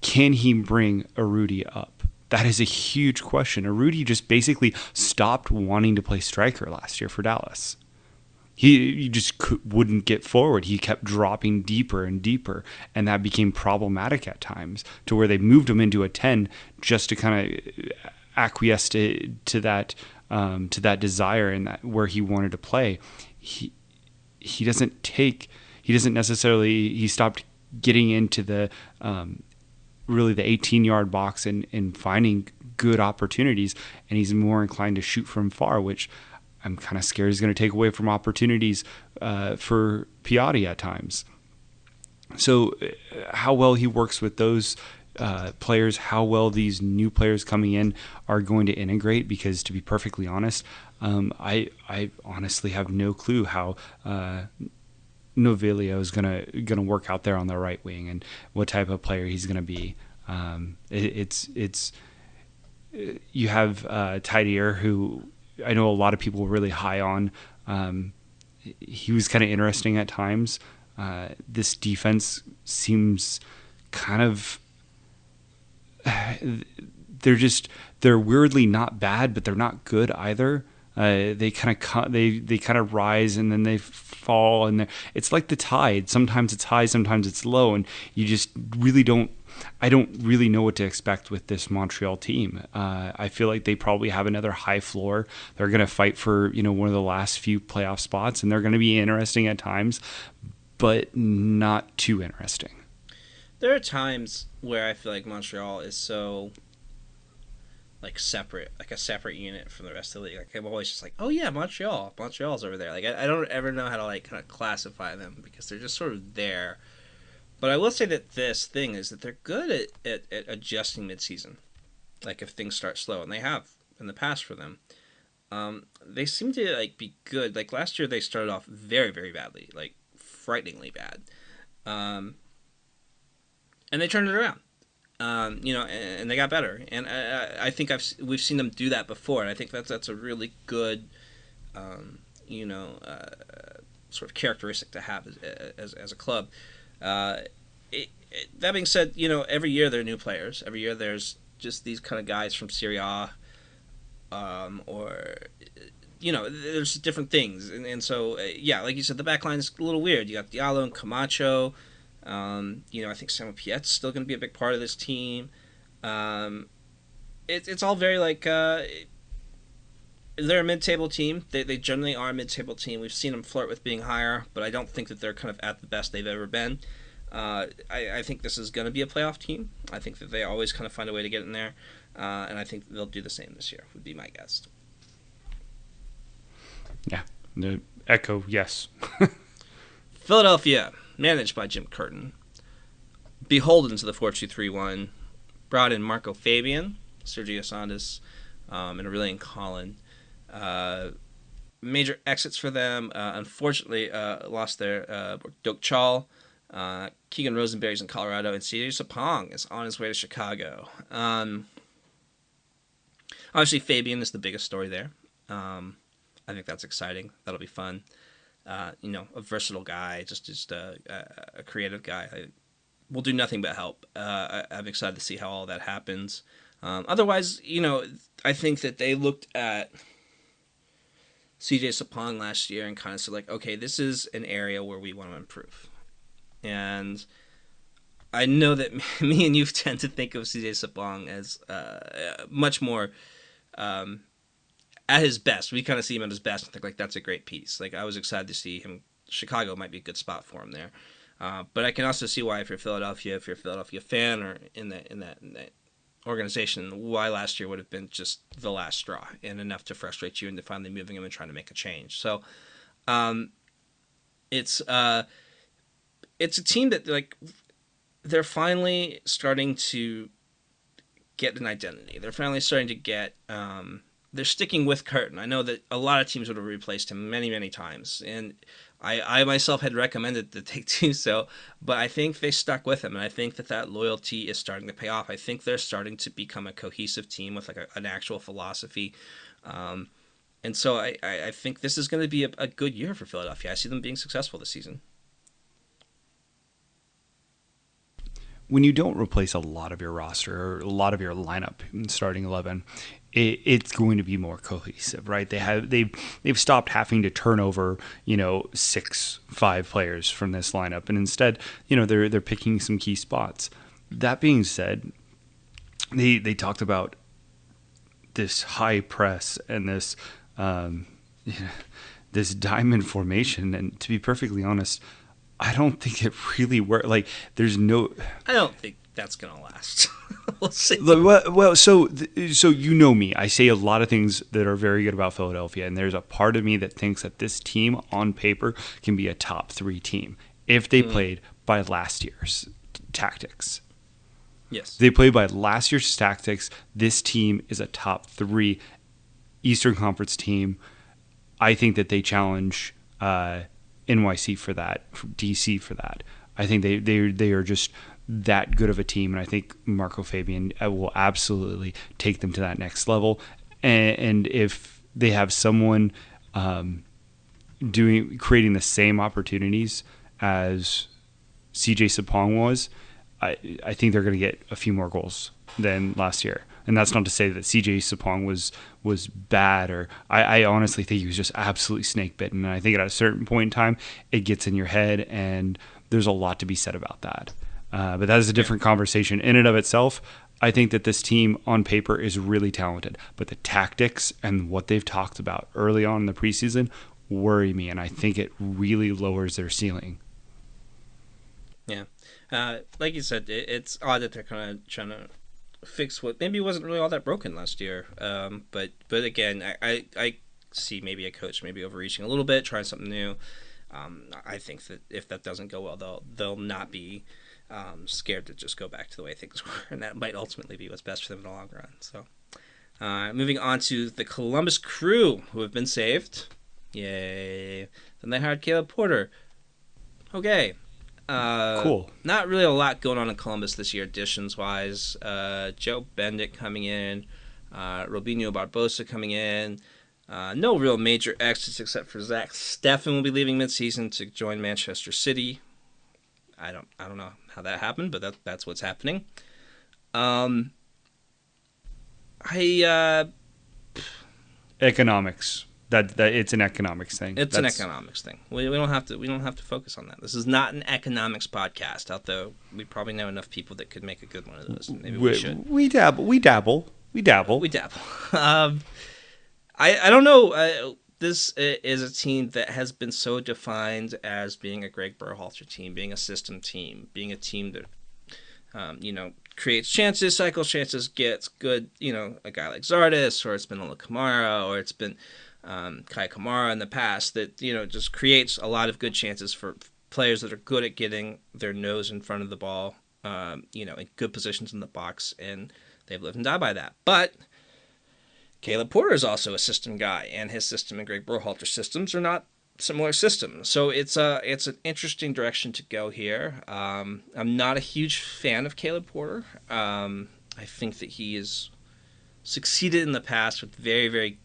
can he bring Urruti up? That is a huge question. Urruti just basically stopped wanting to play striker last year for Dallas. He, he just could, wouldn't get forward. He kept dropping deeper and deeper, and that became problematic at times to where they moved him into a 10 just to kind of acquiesce to, to that um, to that desire and that where he wanted to play. He he doesn't take he doesn't necessarily he stopped getting into the um, really the 18 yard box and, and finding good opportunities. And he's more inclined to shoot from far which i'm kind of scared is going to take away from opportunities uh, for Piatti at times. So uh, how well he works with those uh, players how well these new players coming in are going to integrate because to be perfectly honest um, I I honestly have no clue how uh, Novillo is gonna gonna work out there on the right wing and what type of player he's gonna be. Um, it, it's it's you have uh, Taïder who I know a lot of people were really high on. Um, he was kind of interesting at times. Uh, this defense seems kind of they're just they're weirdly not bad, but they're not good either. Uh, they kind of they they kind of rise and then they fall and it's like the tide. Sometimes it's high, sometimes it's low, and you just really don't. I don't really know what to expect with this Montreal team. Uh, I feel like they probably have another high floor. They're going to fight for you know one of the last few playoff spots, and they're going to be interesting at times, but not too interesting. There are times where I feel like Montreal is so like separate, like a separate unit from the rest of the league. Like I'm always just like, oh yeah, Montreal, Montreal's over there. Like I, I don't ever know how to like kind of classify them because they're just sort of there. But I will say that this thing is that they're good at, at, at adjusting midseason. Like if things start slow, and they have in the past for them. Um, they seem to like be good. Like last year, they started off very, very badly, like frighteningly bad, um, and they turned it around um, you know, and, and, they got better. And I, I think I've we've seen them do that before, and I think that's that's a really good, um, you know, uh, sort of characteristic to have as as, as a club. Uh, it, it, that being said, you know, every year there are new players. Every year there's just these kind of guys from Serie A, um, or you know, there's different things, and, and so uh, yeah, like you said, the back line is a little weird. You got Diallo and Camacho. Um, you know, I think Samuel Piette's still going to be a big part of this team. Um, it, it's all very like uh, they're a mid-table team. They, they generally are a mid-table team. We've seen them flirt with being higher, but I don't think that they're kind of at the best they've ever been. Uh, I, I, think this is going to be a playoff team. I think that they always kind of find a way to get in there, uh, and I think they'll do the same this year. Would be my guess. Yeah, the echo yes. Philadelphia managed by Jim Curtin. Beholden to the 4 2 3 1. Brought in Marco Fabian, Sergio Santos, um, and Aurélien Collin. Uh, major exits for them. Uh, unfortunately, uh, lost their uh, Dockal. Uh, Keegan Rosenberry's in Colorado, and CJ Sapong is on his way to Chicago. Um, obviously, Fabian is the biggest story there. Um, I think that's exciting. That'll be fun uh, you know, a versatile guy, just just a, a, creative guy. I, will do nothing but help. Uh, I, am excited to see how all that happens. Um, otherwise, you know, I think that they looked at CJ Sapong last year and kind of said like, okay, this is an area where we want to improve, and I know that me and you tend to think of CJ Sapong as uh, much more um, at his best. We kind of see him at his best and think like that's a great piece. Like I was excited to see him. Chicago might be a good spot for him there. Uh, but I can also see why if you're Philadelphia, if you're a Philadelphia fan or in that in that, in that organization, why last year would have been just the last straw and enough to frustrate you into finally moving him and trying to make a change. So, um, it's uh, it's a team that like they're finally starting to get an identity. They're finally starting to get um, they're sticking with Curtin. I know that a lot of teams would have replaced him many, many times, and I, I myself had recommended that they do so, but I think they stuck with him, and I think that that loyalty is starting to pay off. I think they're starting to become a cohesive team with like a, an actual philosophy, um, and so I, I, think this is going to be a, a good year for Philadelphia. I see them being successful this season. when you don't replace a lot of your roster or a lot of your lineup in starting eleven, it, it's going to be more cohesive, right? They have they've they've stopped having to turn over you know six five players from this lineup, and instead you know they're they're picking some key spots. That being said, they they talked about this high press and this um, this diamond formation, and to be perfectly honest, I don't think it really worked. Like, there's no. I don't think that's gonna last. we'll see. Well, so so you know me. I say a lot of things that are very good about Philadelphia, and there's a part of me that thinks that this team on paper can be a top three team if they played by last year's t- tactics. Yes. They played by last year's tactics. This team is a top three Eastern Conference team. I think that they challenge uh, NYC for that, for DC for that. I think they they they are just that good of a team, and I think Marco Fabian uh, will absolutely take them to that next level. And, and if they have someone um, doing creating the same opportunities as CJ Sapong was, I, I think they're going to get a few more goals than last year. And that's not to say that CJ Sapong was was bad, or I, I honestly think he was just absolutely snake bitten. And I think at a certain point in time, it gets in your head, and there's a lot to be said about that. Uh, but that is a different conversation in and of itself. I think that this team on paper is really talented, but the tactics and what they've talked about early on in the preseason worry me, and I think it really lowers their ceiling. Yeah, uh, like you said, it, it's odd that they're kind of trying to fix what maybe wasn't really all that broken last year. Um, but but again, I, I, I see maybe a coach maybe overreaching a little bit, trying something new. Um, I think that if that doesn't go well, they'll they'll not be um, scared to just go back to the way things were, and that might ultimately be what's best for them in the long run. So, uh, moving on to the Columbus Crew, who have been saved. Yay! Then they hired Caleb Porter. Okay. Uh, Cool. Not really a lot going on in Columbus this year, additions wise. Uh, Joe Bendik coming in, uh, Robinho Barbosa coming in. Uh, no real major exits except for Zach Steffen will be leaving midseason to join Manchester City. I don't I don't know how that happened, but that that's what's happening. Um, I uh, Economics. That, that it's an economics thing. It's That's- an economics thing. We, we don't have to we don't have to focus on that. This is not an economics podcast. Although we probably know enough people that could make a good one of those. Maybe we, We, should. we dabble. We dabble. We dabble. We dabble. Um, I I don't know. Uh, this is a team that has been so defined as being a Greg Berhalter team, being a system team, being a team that um, you know creates chances, cycles chances, gets good. You know, a guy like Zardes, or it's been Ola Kamara, or it's been um, Kei Kamara in the past that you know just creates a lot of good chances for players that are good at getting their nose in front of the ball, um, you know, in good positions in the box, and they've lived and died by that. But Caleb Porter is also a system guy, and his system and Greg Berhalter's systems are not similar systems. So it's a it's an interesting direction to go here. Um, I'm not a huge fan of Caleb Porter. Um, I think that he has succeeded in the past with very very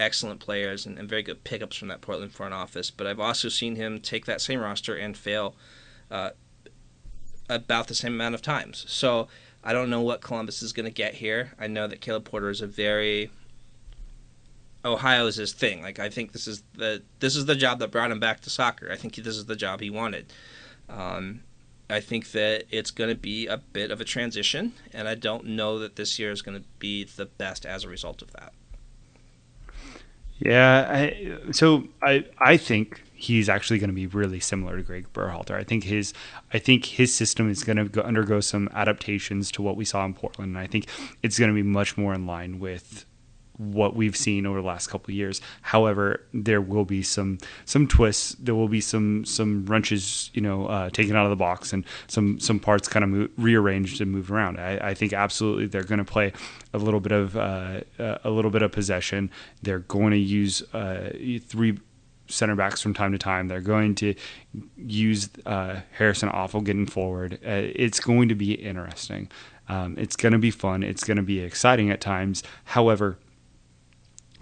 excellent players and, and very good pickups from that Portland front office. But I've also seen him take that same roster and fail uh, about the same amount of times. So I don't know what Columbus is going to get here. I know that Caleb Porter is a very Ohio is his thing. Like I think this is the this is the job that brought him back to soccer. I think this is the job he wanted. Um, I think that it's going to be a bit of a transition, and I don't know that this year is going to be the best as a result of that. Yeah, I, so I I think he's actually going to be really similar to Greg Berhalter. I think his I think his system is going to undergo some adaptations to what we saw in Portland, and I think it's going to be much more in line with what we've seen over the last couple of years. However, there will be some some twists. There will be some some wrenches, you know, uh, taken out of the box, and some some parts kind of move, rearranged and moved around. I, I think absolutely they're going to play a little bit of uh, a little bit of possession. They're going to use uh, three center backs from time to time. They're going to use uh, Harrison Afful getting forward. Uh, it's going to be interesting. Um, it's going to be fun. It's going to be exciting at times. However,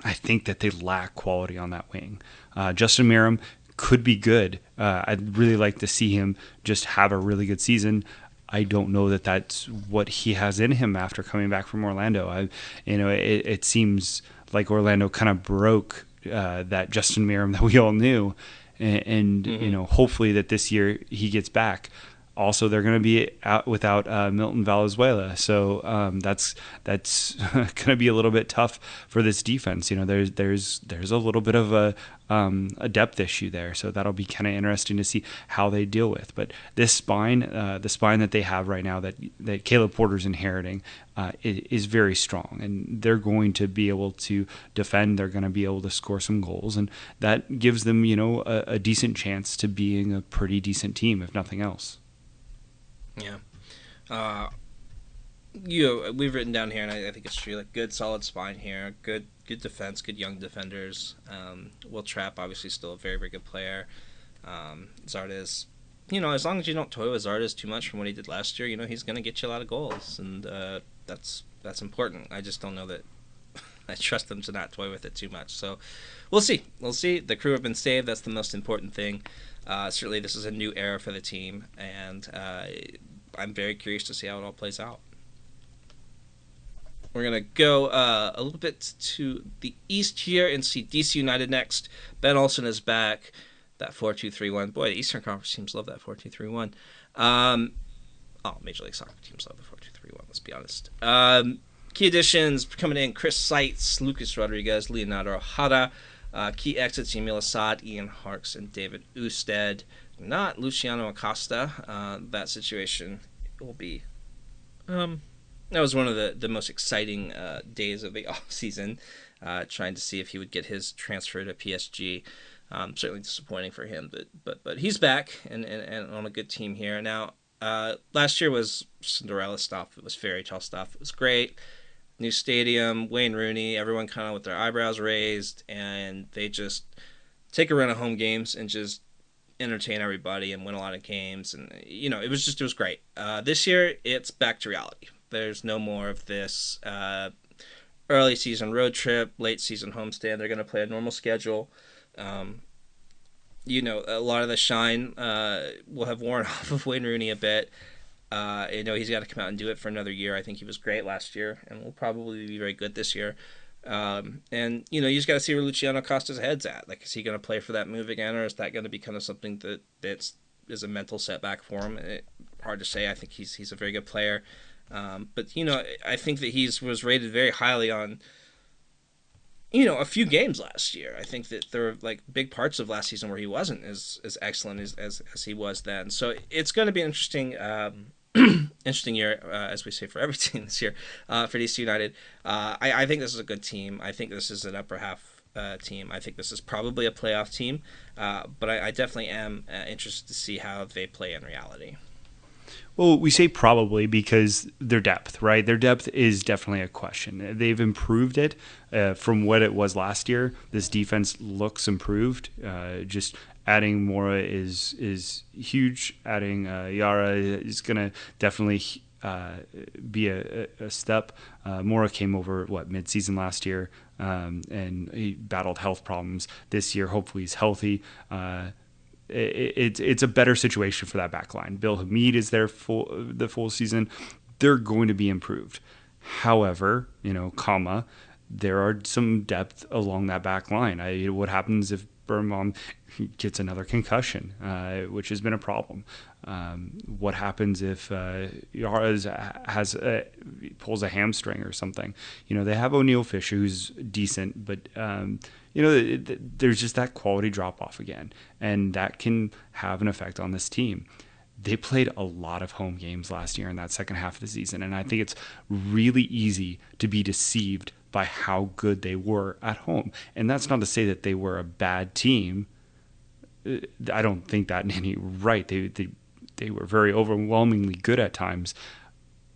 I think that they lack quality on that wing. Uh, Justin Meram could be good. Uh, I'd really like to see him just have a really good season. I don't know that that's what he has in him after coming back from Orlando. I, you know, it, it seems like Orlando kind of broke uh, that Justin Meram that we all knew, and, and Mm-hmm. you know, hopefully that this year he gets back. Also, they're going to be out without uh, Milton Valenzuela, so um, that's that's going to be a little bit tough for this defense. You know, there's there's there's a little bit of a um, a depth issue there, so that'll be kind of interesting to see how they deal with. But this spine, uh, the spine that they have right now, that that Caleb Porter's inheriting, uh, is very strong, and they're going to be able to defend. They're going to be able to score some goals, and that gives them, you know, a, a decent chance to being a pretty decent team, if nothing else. Yeah. Uh, you we've written down here, and I, I think it's true. Like good, solid spine here. Good, good defense. Good young defenders. Um, Wil Trapp obviously still a very, very good player. Um, Zardes, you know, as long as you don't toy with Zardes too much from what he did last year, you know, he's going to get you a lot of goals, and uh, that's that's important. I just don't know that I trust them to not toy with it too much. So we'll see. We'll see. The crew have been saved. That's the most important thing. Uh, certainly, this is a new era for the team, and uh, I'm very curious to see how it all plays out. We're gonna go uh, a little bit to the east here and see DC United next. Ben Olsen is back. That four-two-three-one. Boy, the Eastern Conference teams love that four-two-three-one. Um, oh, Major League Soccer teams love the four-two-three-one. Let's be honest. Um, key additions coming in: Chris Seitz, Lucas Rodriguez, Leonardo Ojeda. Uh, key exits: Yamil Asad, Ian Harkes, and David Usted. Not Luciano Acosta. Uh, that situation will be. Um, that was one of the, the most exciting uh, days of the offseason, uh, trying to see if he would get his transfer to PSG. Um, certainly disappointing for him, but but but he's back and, and, and on a good team here now. Uh, last year was Cinderella stuff. It was fairy tale stuff. It was great. New stadium, Wayne Rooney, everyone kind of with their eyebrows raised, and they just take a run of home games and just entertain everybody and win a lot of games. And you know, it was just it was great. Uh, this year, it's back to reality. There's no more of this uh, early season road trip, late season homestand. They're going to play a normal schedule. Um, you know, a lot of the shine uh, will have worn off of Wayne Rooney a bit. Uh, you know, he's got to come out and do it for another year. I think he was great last year and will probably be very good this year. Um, and you know, you just got to see where Luciano Costa's head's at. Like, is he going to play for that move again, or is that going to be kind of something that that's is a mental setback for him? It, hard to say. I think he's he's a very good player, um, but you know, I think that he's was rated very highly on. You know, a few games last year. I think that there were like big parts of last season where he wasn't as as excellent as as, as he was then. So it's going to be an interesting. Um, interesting year, uh, as we say for every team this year, uh, for DC United. Uh, I, I think this is a good team. I think this is an upper half uh, team. I think this is probably a playoff team, uh, but I, I definitely am uh, interested to see how they play in reality. Well, we say probably because their depth, right? Their depth is definitely a question. They've improved it uh, from what it was last year. This defense looks improved. Uh, just adding Mora is is huge. Adding uh, Jara is going to definitely uh, be a, a step. Uh, Mora came over what midseason last year, um, and he battled health problems this year. Hopefully, he's healthy. Uh, it, it's a better situation for that back line. Bill Hamid is there full the full season. They're going to be improved. However, you know, comma, there are some depth along that back line. I, what happens if Birnbaum gets another concussion, uh, which has been a problem? Um, what happens if uh, Jara has a, pulls a hamstring or something? You know, they have Oniel Fisher, who's decent, but um, you know, it, it, there's just that quality drop off again, and that can have an effect on this team. They played a lot of home games last year in that second half of the season, and I think it's really easy to be deceived by how good they were at home. And that's not to say that they were a bad team. I don't think that in any right. They they they were very overwhelmingly good at times,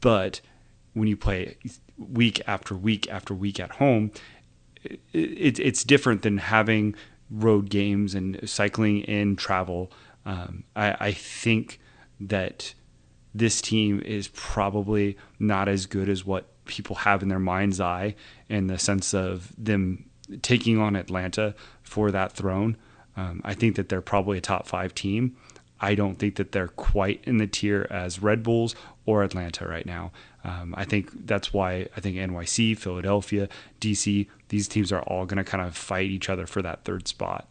but when you play week after week after week at home, it, it, it's different than having road games and cycling in travel. Um, I, I think that this team is probably not as good as what people have in their mind's eye in the sense of them taking on Atlanta for that throne. Um, I think that they're probably a top five team. I don't think that they're quite in the tier as Red Bulls or Atlanta right now. Um, I think that's why I think NYC, Philadelphia, DC, these teams are all going to kind of fight each other for that third spot.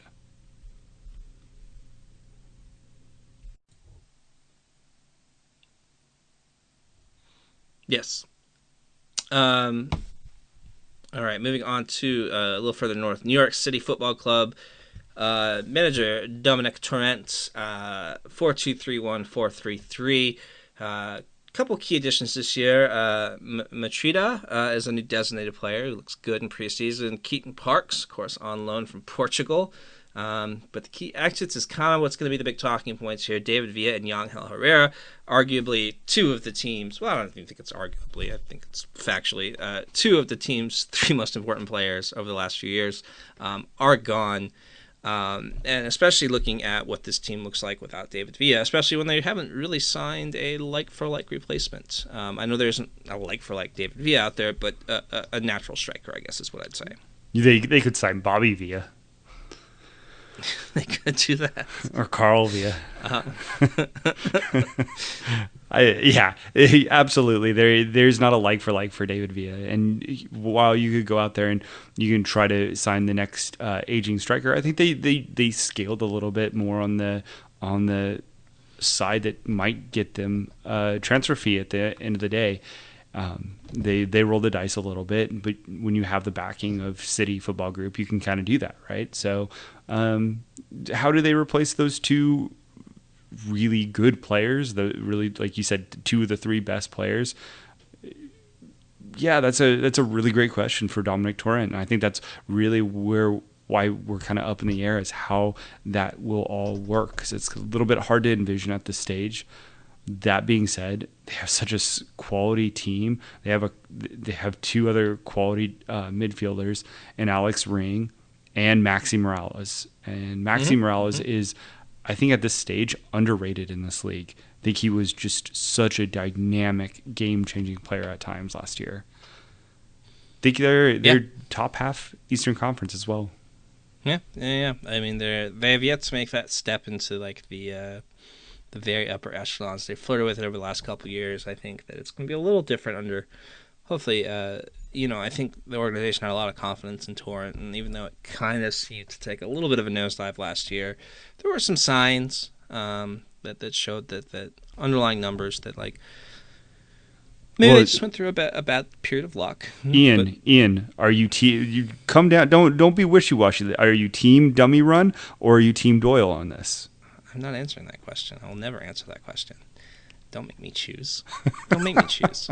Yes. Um, all right, moving on to uh, a little further north. New York City Football Club uh, manager Dominic Torrent, uh, four two three one four three three. Uh, couple key additions this year. Uh, M- Mitrita uh, is a new designated player who looks good in preseason. Keaton Parks, of course, on loan from Portugal. Um, but the key exits is kind of what's going to be the big talking points here. David Villa and Yangel Herrera, arguably two of the teams. Well, I don't even think it's arguably. I think it's factually uh, two of the team's three most important players over the last few years um, are gone. Um, and especially looking at what this team looks like without David Villa, especially when they haven't really signed a like for like replacement. Um, I know there isn't a like for like David Villa out there, but a, a, a natural striker, I guess, is what I'd say. They they could sign Bobby Villa they could do that. or Carl Villa. Uh-huh. I, yeah, absolutely. There, there's not a like for like for David Villa. And while you could go out there and you can try to sign the next uh, aging striker, I think they, they, they scaled a little bit more on the on the side that might get them a transfer fee at the end of the day. Um, they they roll the dice a little bit, but when you have the backing of City Football Group, you can kind of do that, right? So, um, how do they replace those two really good players, the really like you said, two of the three best players. Yeah, that's a that's a really great question for Dominic Torrent. And I think that's really where why we're kind of up in the air is how that will all work because it's a little bit hard to envision at this stage. That being said, they have such a quality team. They have a they have two other quality uh, midfielders, and Alex Ring and Maxi Morales. And Maxi mm-hmm. Morales mm-hmm. is I think at this stage underrated in this league. I think he was just such a dynamic, game-changing player at times last year. I think they're they're yeah. top half Eastern Conference as well. Yeah, yeah, yeah. I mean, they're they have yet to make that step into like the uh, the very upper echelons. They flirted with it over the last couple years. I think that it's going to be a little different under, hopefully, uh, you know, I think the organization had a lot of confidence in Torrent, and even though it kind of seemed to take a little bit of a nosedive last year, there were some signs um, that that showed that that underlying numbers that like maybe well, they just went through a, bad, a bad period of luck. Ian, but, Ian, are you team? You come down. Don't don't be wishy washy. Are you team dummy run or are you team Doyle on this? I'm not answering that question. I'll never answer that question. Don't make me choose. Don't make me choose.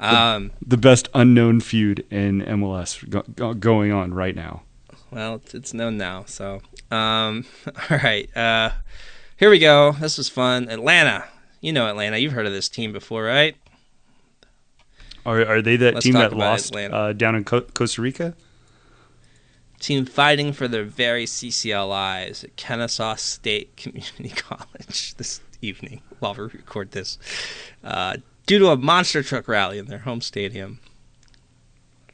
Um, the, the, best unknown feud in MLS go, go, going on right now. Well, it's, it's known now. So, um, all right. Uh, here we go. This was fun. Atlanta. You know Atlanta. You've heard of this team before, right? Are, are they that Let's team that lost uh, down in Co- Costa Rica? Team fighting for their very CCLIs at Kennesaw State Community College this evening while we record this. Uh, due to a monster truck rally in their home stadium.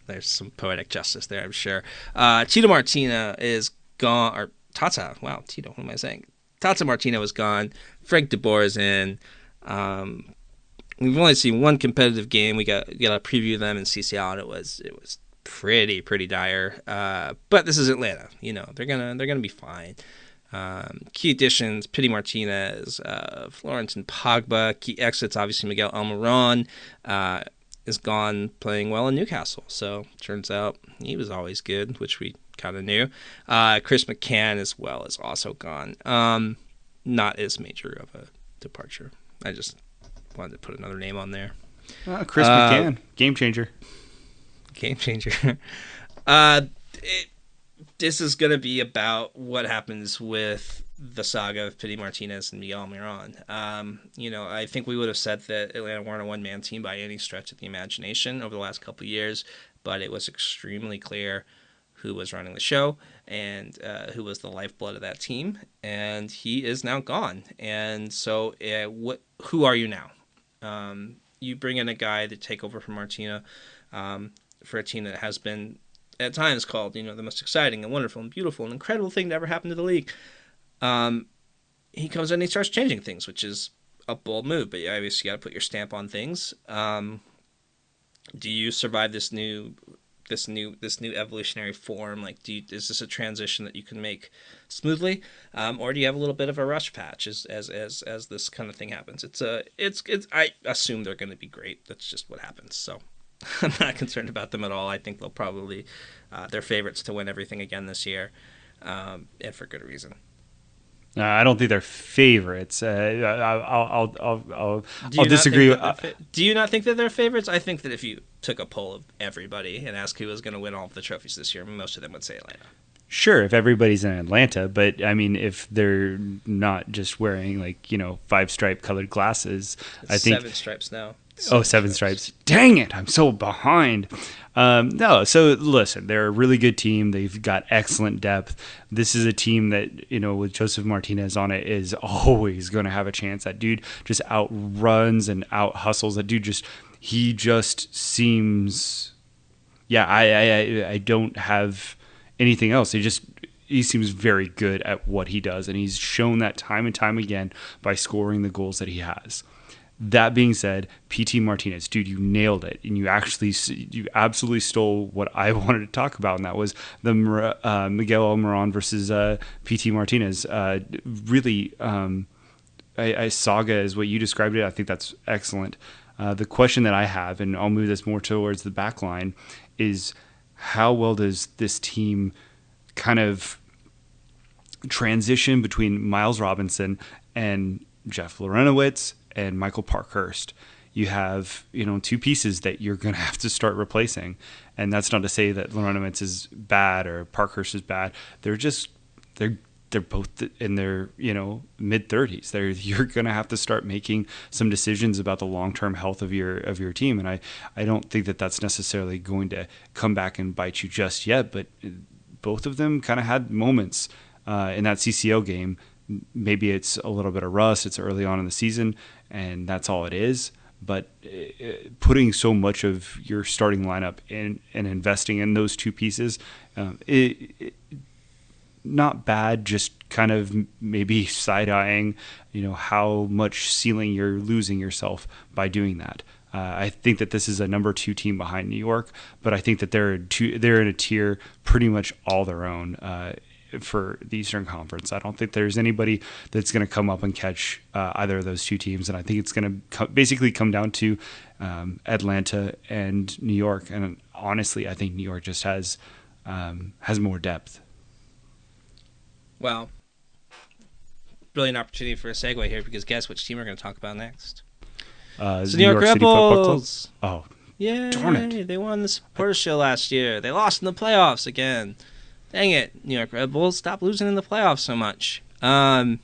There's some poetic justice there, I'm sure. Uh, Tito Martina is gone, or Tata. Wow, Tito, what am I saying? Tata Martino is gone. Frank DeBoer is in. Um, we've only seen one competitive game. We got got to preview of them in CCL, and it was it was pretty pretty dire. Uh, but this is Atlanta. You know they're gonna they're gonna be fine. Um, key additions: Pity Martinez, uh, Florentin Pogba. Key exits: obviously Miguel Almiron uh, is gone, playing well in Newcastle. So turns out he was always good, which we kind of knew. Uh, Chris McCann as well is also gone. Um, not as major of a departure. I just wanted to put another name on there. Uh, Chris McCann, game changer. Game changer. uh, it, this is going to be about what happens with the saga of Pity Martinez and Miguel Almiron. Um, you know, I think we would have said that Atlanta weren't a one man team by any stretch of the imagination over the last couple years, but it was extremely clear who was running the show and uh, who was the lifeblood of that team. And he is now gone. And so, uh, what? Who are you now? Um, you bring in a guy to take over from Martina um, for a team that has been at times called, you know, the most exciting and wonderful and beautiful and incredible thing to ever happen to the league. Um, he comes in and he starts changing things, which is a bold move. But you obviously got to put your stamp on things. Um, do you survive this new this new this new evolutionary form? Like, do you, is this a transition that you can make smoothly, um, or do you have a little bit of a rush patch as as as, as this kind of thing happens? It's a it's it's I assume they're going to be great. That's just what happens. So. I'm not concerned about them at all. I think they'll probably uh, they're favorites to win everything again this year, um, and for good reason. Uh, I don't think they're favorites. Uh, I'll, I'll, I'll, I'll, I'll disagree. fa- do you not think that they're favorites? I think that if you took a poll of everybody and asked who was going to win all of the trophies this year, most of them would say Atlanta. Sure, if everybody's in Atlanta, but I mean, if they're not just wearing like you know five stripe colored glasses, It's I think seven stripes now. Oh seven stripes. Dang it, I'm so behind. Um, no, so listen, they're a really good team. They've got excellent depth. This is a team that you know with Josef Martinez on it is always going to have a chance. That dude just outruns and out hustles. That dude just he just seems yeah, I, I I- I don't have anything else. He just he seems very good at what he does, and he's shown that time and time again by scoring the goals that he has. That being said, Pity Martinez, dude, you nailed it, and you actually you absolutely stole what I wanted to talk about, and that was the uh, Miguel Almiron versus uh, Pity Martinez. Uh, really, um, I, saga is what you described it. I think that's excellent. Uh, the question that I have, and I'll move this more towards the back line, is how well does this team kind of transition between Miles Robinson and Jeff Larentowicz and Michael Parkhurst? You have, you know, two pieces that you're going to have to start replacing. And that's not to say that Larentowicz is bad or Parkhurst is bad. They're just, they're they're both in their you know mid 30s they're you're going to have to start making some decisions about the long-term health of your of your team and i i don't think that that's necessarily going to come back and bite you just yet but both of them kind of had moments uh, in that CCL game maybe it's a little bit of rust it's early on in the season and that's all it is but uh, putting so much of your starting lineup in and investing in those two pieces um, it, it not bad, just kind of maybe side eyeing, you know, how much ceiling you're losing yourself by doing that. Uh, I think that this is a number two team behind New York, but I think that they're two, they're in a tier pretty much all their own uh, for the Eastern Conference. I don't think there's anybody that's going to come up and catch uh, either of those two teams, and I think it's going to co- basically come down to um, Atlanta and New York. And honestly, I think New York just has um, has more depth. Well, brilliant opportunity for a segue here because guess which team we're going to talk about next? Uh, the the New York, Club? Rebels. Oh, Yeah. They won the supporter show last year. They lost in the playoffs again. Dang it, New York Red Bulls! Stop losing in the playoffs so much. Um,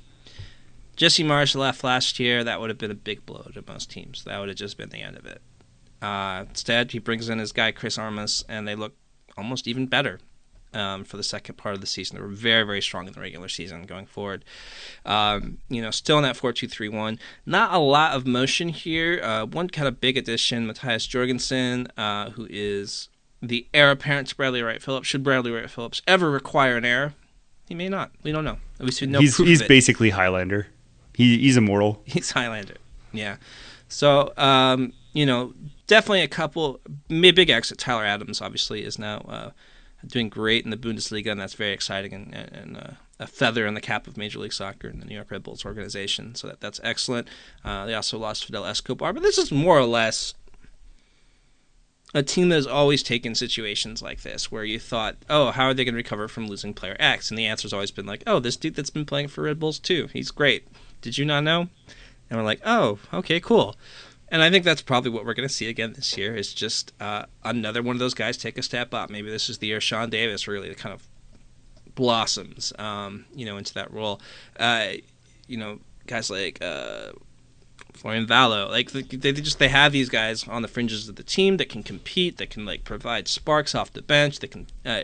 Jesse Marsch left last year. That would have been a big blow to most teams. That would have just been the end of it. Uh, instead, he brings in his guy Chris Armas, and they look almost even better um, for the second part of the season. They were very, very strong in the regular season going forward. Um, you know, still in that 4 2 3 1. Not a lot of motion here. Uh, one kind of big addition, Matthias Jorgensen, uh, who is the heir apparent to Bradley Wright Phillips. Should Bradley Wright Phillips ever require an heir? He may not. We don't know. At least we know he's proof he's of it. basically Highlander. He he's immortal. He's Highlander. Yeah. So, um, you know, definitely a couple, big exit. Tyler Adams, obviously, is now uh, doing great in the Bundesliga, and that's very exciting and, and uh, a feather in the cap of Major League Soccer and the New York Red Bulls organization. So that, that's excellent. Uh, they also lost Fidel Escobar, but this is more or less a team that has always taken situations like this where you thought, oh, how are they going to recover from losing player X? And the answer's always been like, oh, this dude that's been playing for Red Bulls too. He's great. Did you not know? And we're like, oh, okay, cool. And I think that's probably what we're going to see again this year is just uh, another one of those guys take a step up. Maybe this is the year Sean Davis really kind of blossoms, um, you know, into that role. Uh, you know, guys like uh, Florian Valot, like they, they just they have these guys on the fringes of the team that can compete, that can like provide sparks off the bench. That can, uh,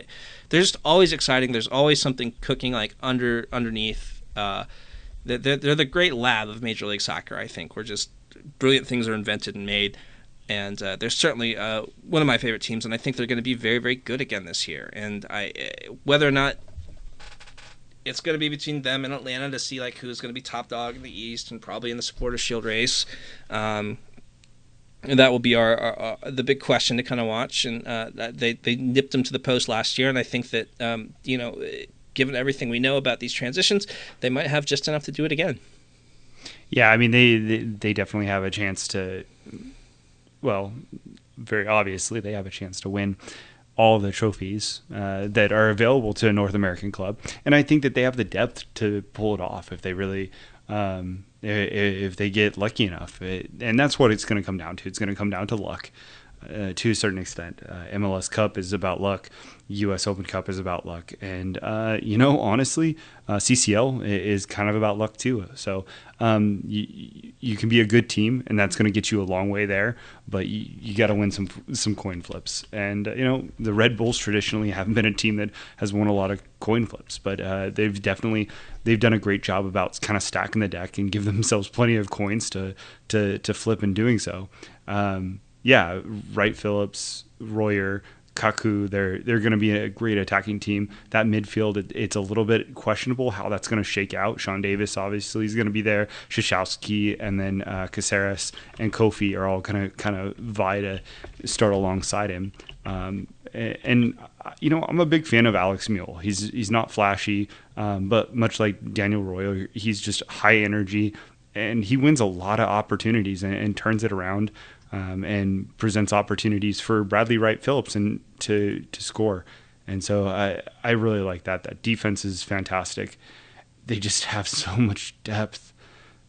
they're just always exciting. There's always something cooking like under underneath. Uh, they're, they're, the great lab of Major League Soccer. I think where just brilliant things are invented and made. And uh, they're certainly uh, one of my favorite teams, and I think they're going to be very, very good again this year. And I, uh, whether or not it's going to be between them and Atlanta to see like who's going to be top dog in the East and probably in the Supporter Shield race. Um, and that will be our, our, our the big question to kind of watch. And uh, they they nipped them to the post last year, and I think that um, you know, given everything we know about these transitions, they might have just enough to do it again. Yeah, I mean they, they they definitely have a chance to. Well, very obviously they have a chance to win all the trophies uh, that are available to a North American club, and I think that they have the depth to pull it off if they really. Um, if they get lucky enough, it, and that's what it's going to come down to. It's going to come down to luck, uh, to a certain extent. Uh, MLS Cup is about luck. U.S. Open Cup is about luck, and uh, you know, honestly, uh, CCL is kind of about luck too. So um, you you can be a good team, and that's going to get you a long way there. But you, you got to win some some coin flips, and uh, you know, the Red Bulls traditionally haven't been a team that has won a lot of coin flips, but uh, they've definitely they've done a great job about kind of stacking the deck and give themselves plenty of coins to to to flip in doing so. Um, yeah, Wright Phillips, Royer, Kaku, they're they're going to be a great attacking team. That midfield, it, it's a little bit questionable how that's going to shake out. Sean Davis obviously is going to be there. Rzatkowski and then uh, Casseres and Kofi are all going to kind of vie to start alongside him. Um, a- and uh, you know, I'm a big fan of Alex Muyl. He's he's not flashy, um, but much like Daniel Royer, he's just high energy, and he wins a lot of opportunities and, and turns it around um, and presents opportunities for Bradley Wright Phillips and to to score. And so I I really like that. That defense is fantastic. They just have so much depth.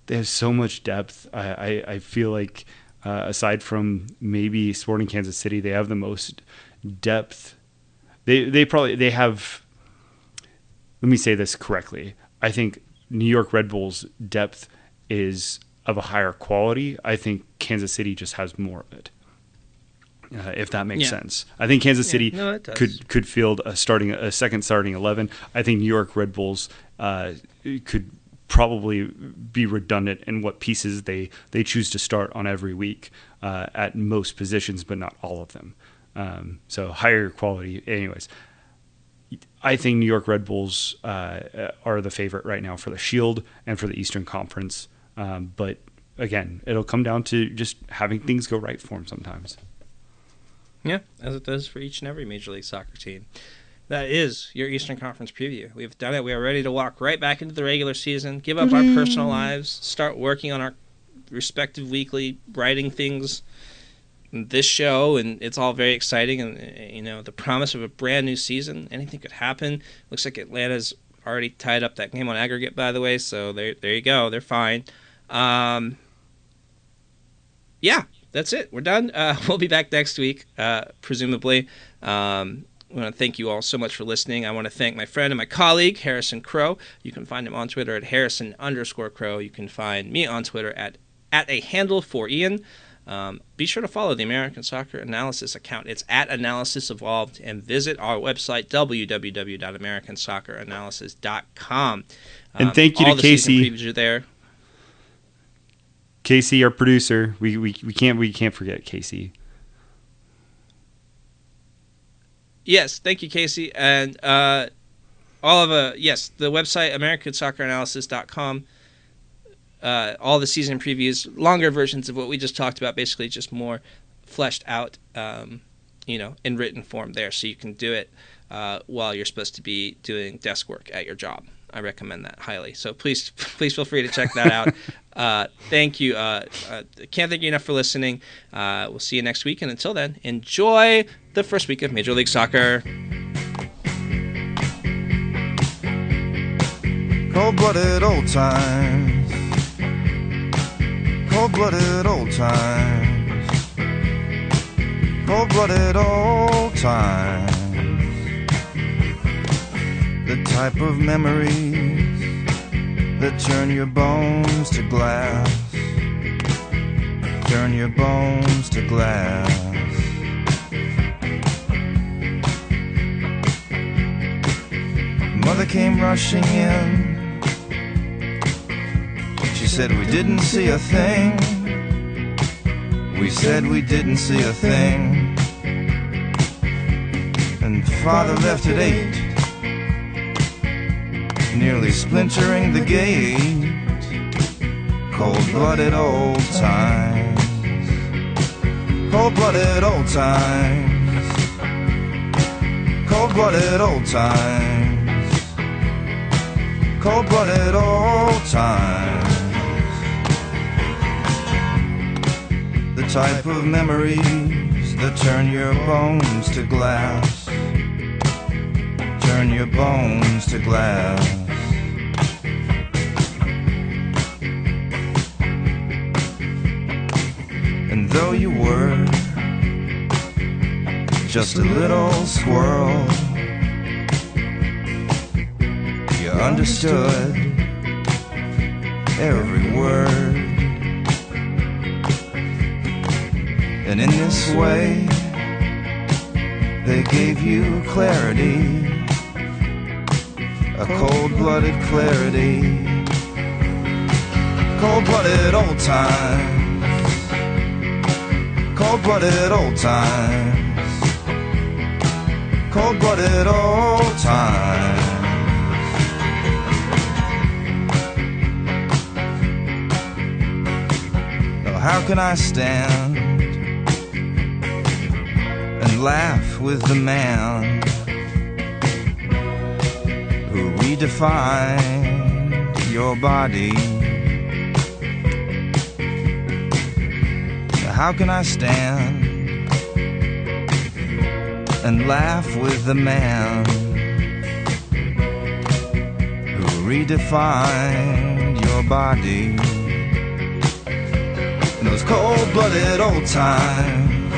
They have so much depth. I I, I feel like uh, aside from maybe Sporting Kansas City, they have the most depth. They they probably they have. Let me say this correctly. I think New York Red Bulls depth is of a higher quality. I think Kansas City just has more of it. Uh, if that makes Yeah. sense, I think Kansas City no, could could field a starting a second starting eleven. I think New York Red Bulls uh, could probably be redundant in what pieces they they choose to start on every week uh, at most positions, but not all of them. Um, so higher quality, anyways. I think New York Red Bulls uh, are the favorite right now for the Shield and for the Eastern Conference. Um, but again, it'll come down to just having things go right for them sometimes. Yeah, as it does for each and every Major League Soccer team. That is your Eastern Conference preview. We've done it. We are ready to walk right back into the regular season, give up our personal lives, start working on our respective weekly writing things. This show, and it's all very exciting, and uh, you know the promise of a brand new season. Anything could happen. Looks like Atlanta's already tied up that game on aggregate, by the way. So there, there you go. They're fine. Um, yeah, that's it. We're done. Uh, we'll be back next week, uh, presumably. Um, I want to thank you all so much for listening. I want to thank my friend and my colleague, Harrison Crow. You can find him on Twitter at Harrison underscore Crow. You can find me on Twitter at, at a handle for Ian. Um, be sure to follow the American Soccer Analysis account. It's at Analysis Evolved and visit our website, www.americansocceranalysis.com. And thank you Um, all to Casey. previews are there. Casey, our producer, we, we, we can't we can't forget Casey. Yes, thank you, Casey. And uh, all of uh, yes, the website AmericanSoccerAnalysis.com. Uh, all the season previews, longer versions of what we just talked about, basically just more fleshed out, um, you know, in written form there, so you can do it uh, while you're supposed to be doing desk work at your job. I recommend that highly. So please, please feel free to check that out. uh, thank you. Uh, uh, can't thank you enough for listening. Uh, we'll see you next week, and until then, enjoy the first week of Major League Soccer. Cold blooded old times. Cold blooded old times. Cold blooded old times. The type of memories that turn your bones to glass. Turn your bones to glass. Mother came rushing in. She said we didn't see a thing. We said we didn't see a thing. And father left at eight. Nearly splintering the gate. Cold blooded old times. Cold blooded old times. Cold blooded old times. Cold blooded old times. The type of memories that turn your bones to glass. Turn your bones to glass. Though you were just a little squirrel, you understood every word. And in this way, they gave you clarity, a cold blooded clarity, cold blooded old times, cold blooded old times, cold blooded old times. Oh, how can I stand and laugh with the man who redefined your body? How can I stand and laugh with the man who redefined your body? In those cold-blooded old times,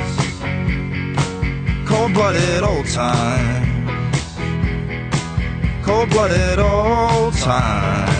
cold-blooded old times, cold-blooded old times.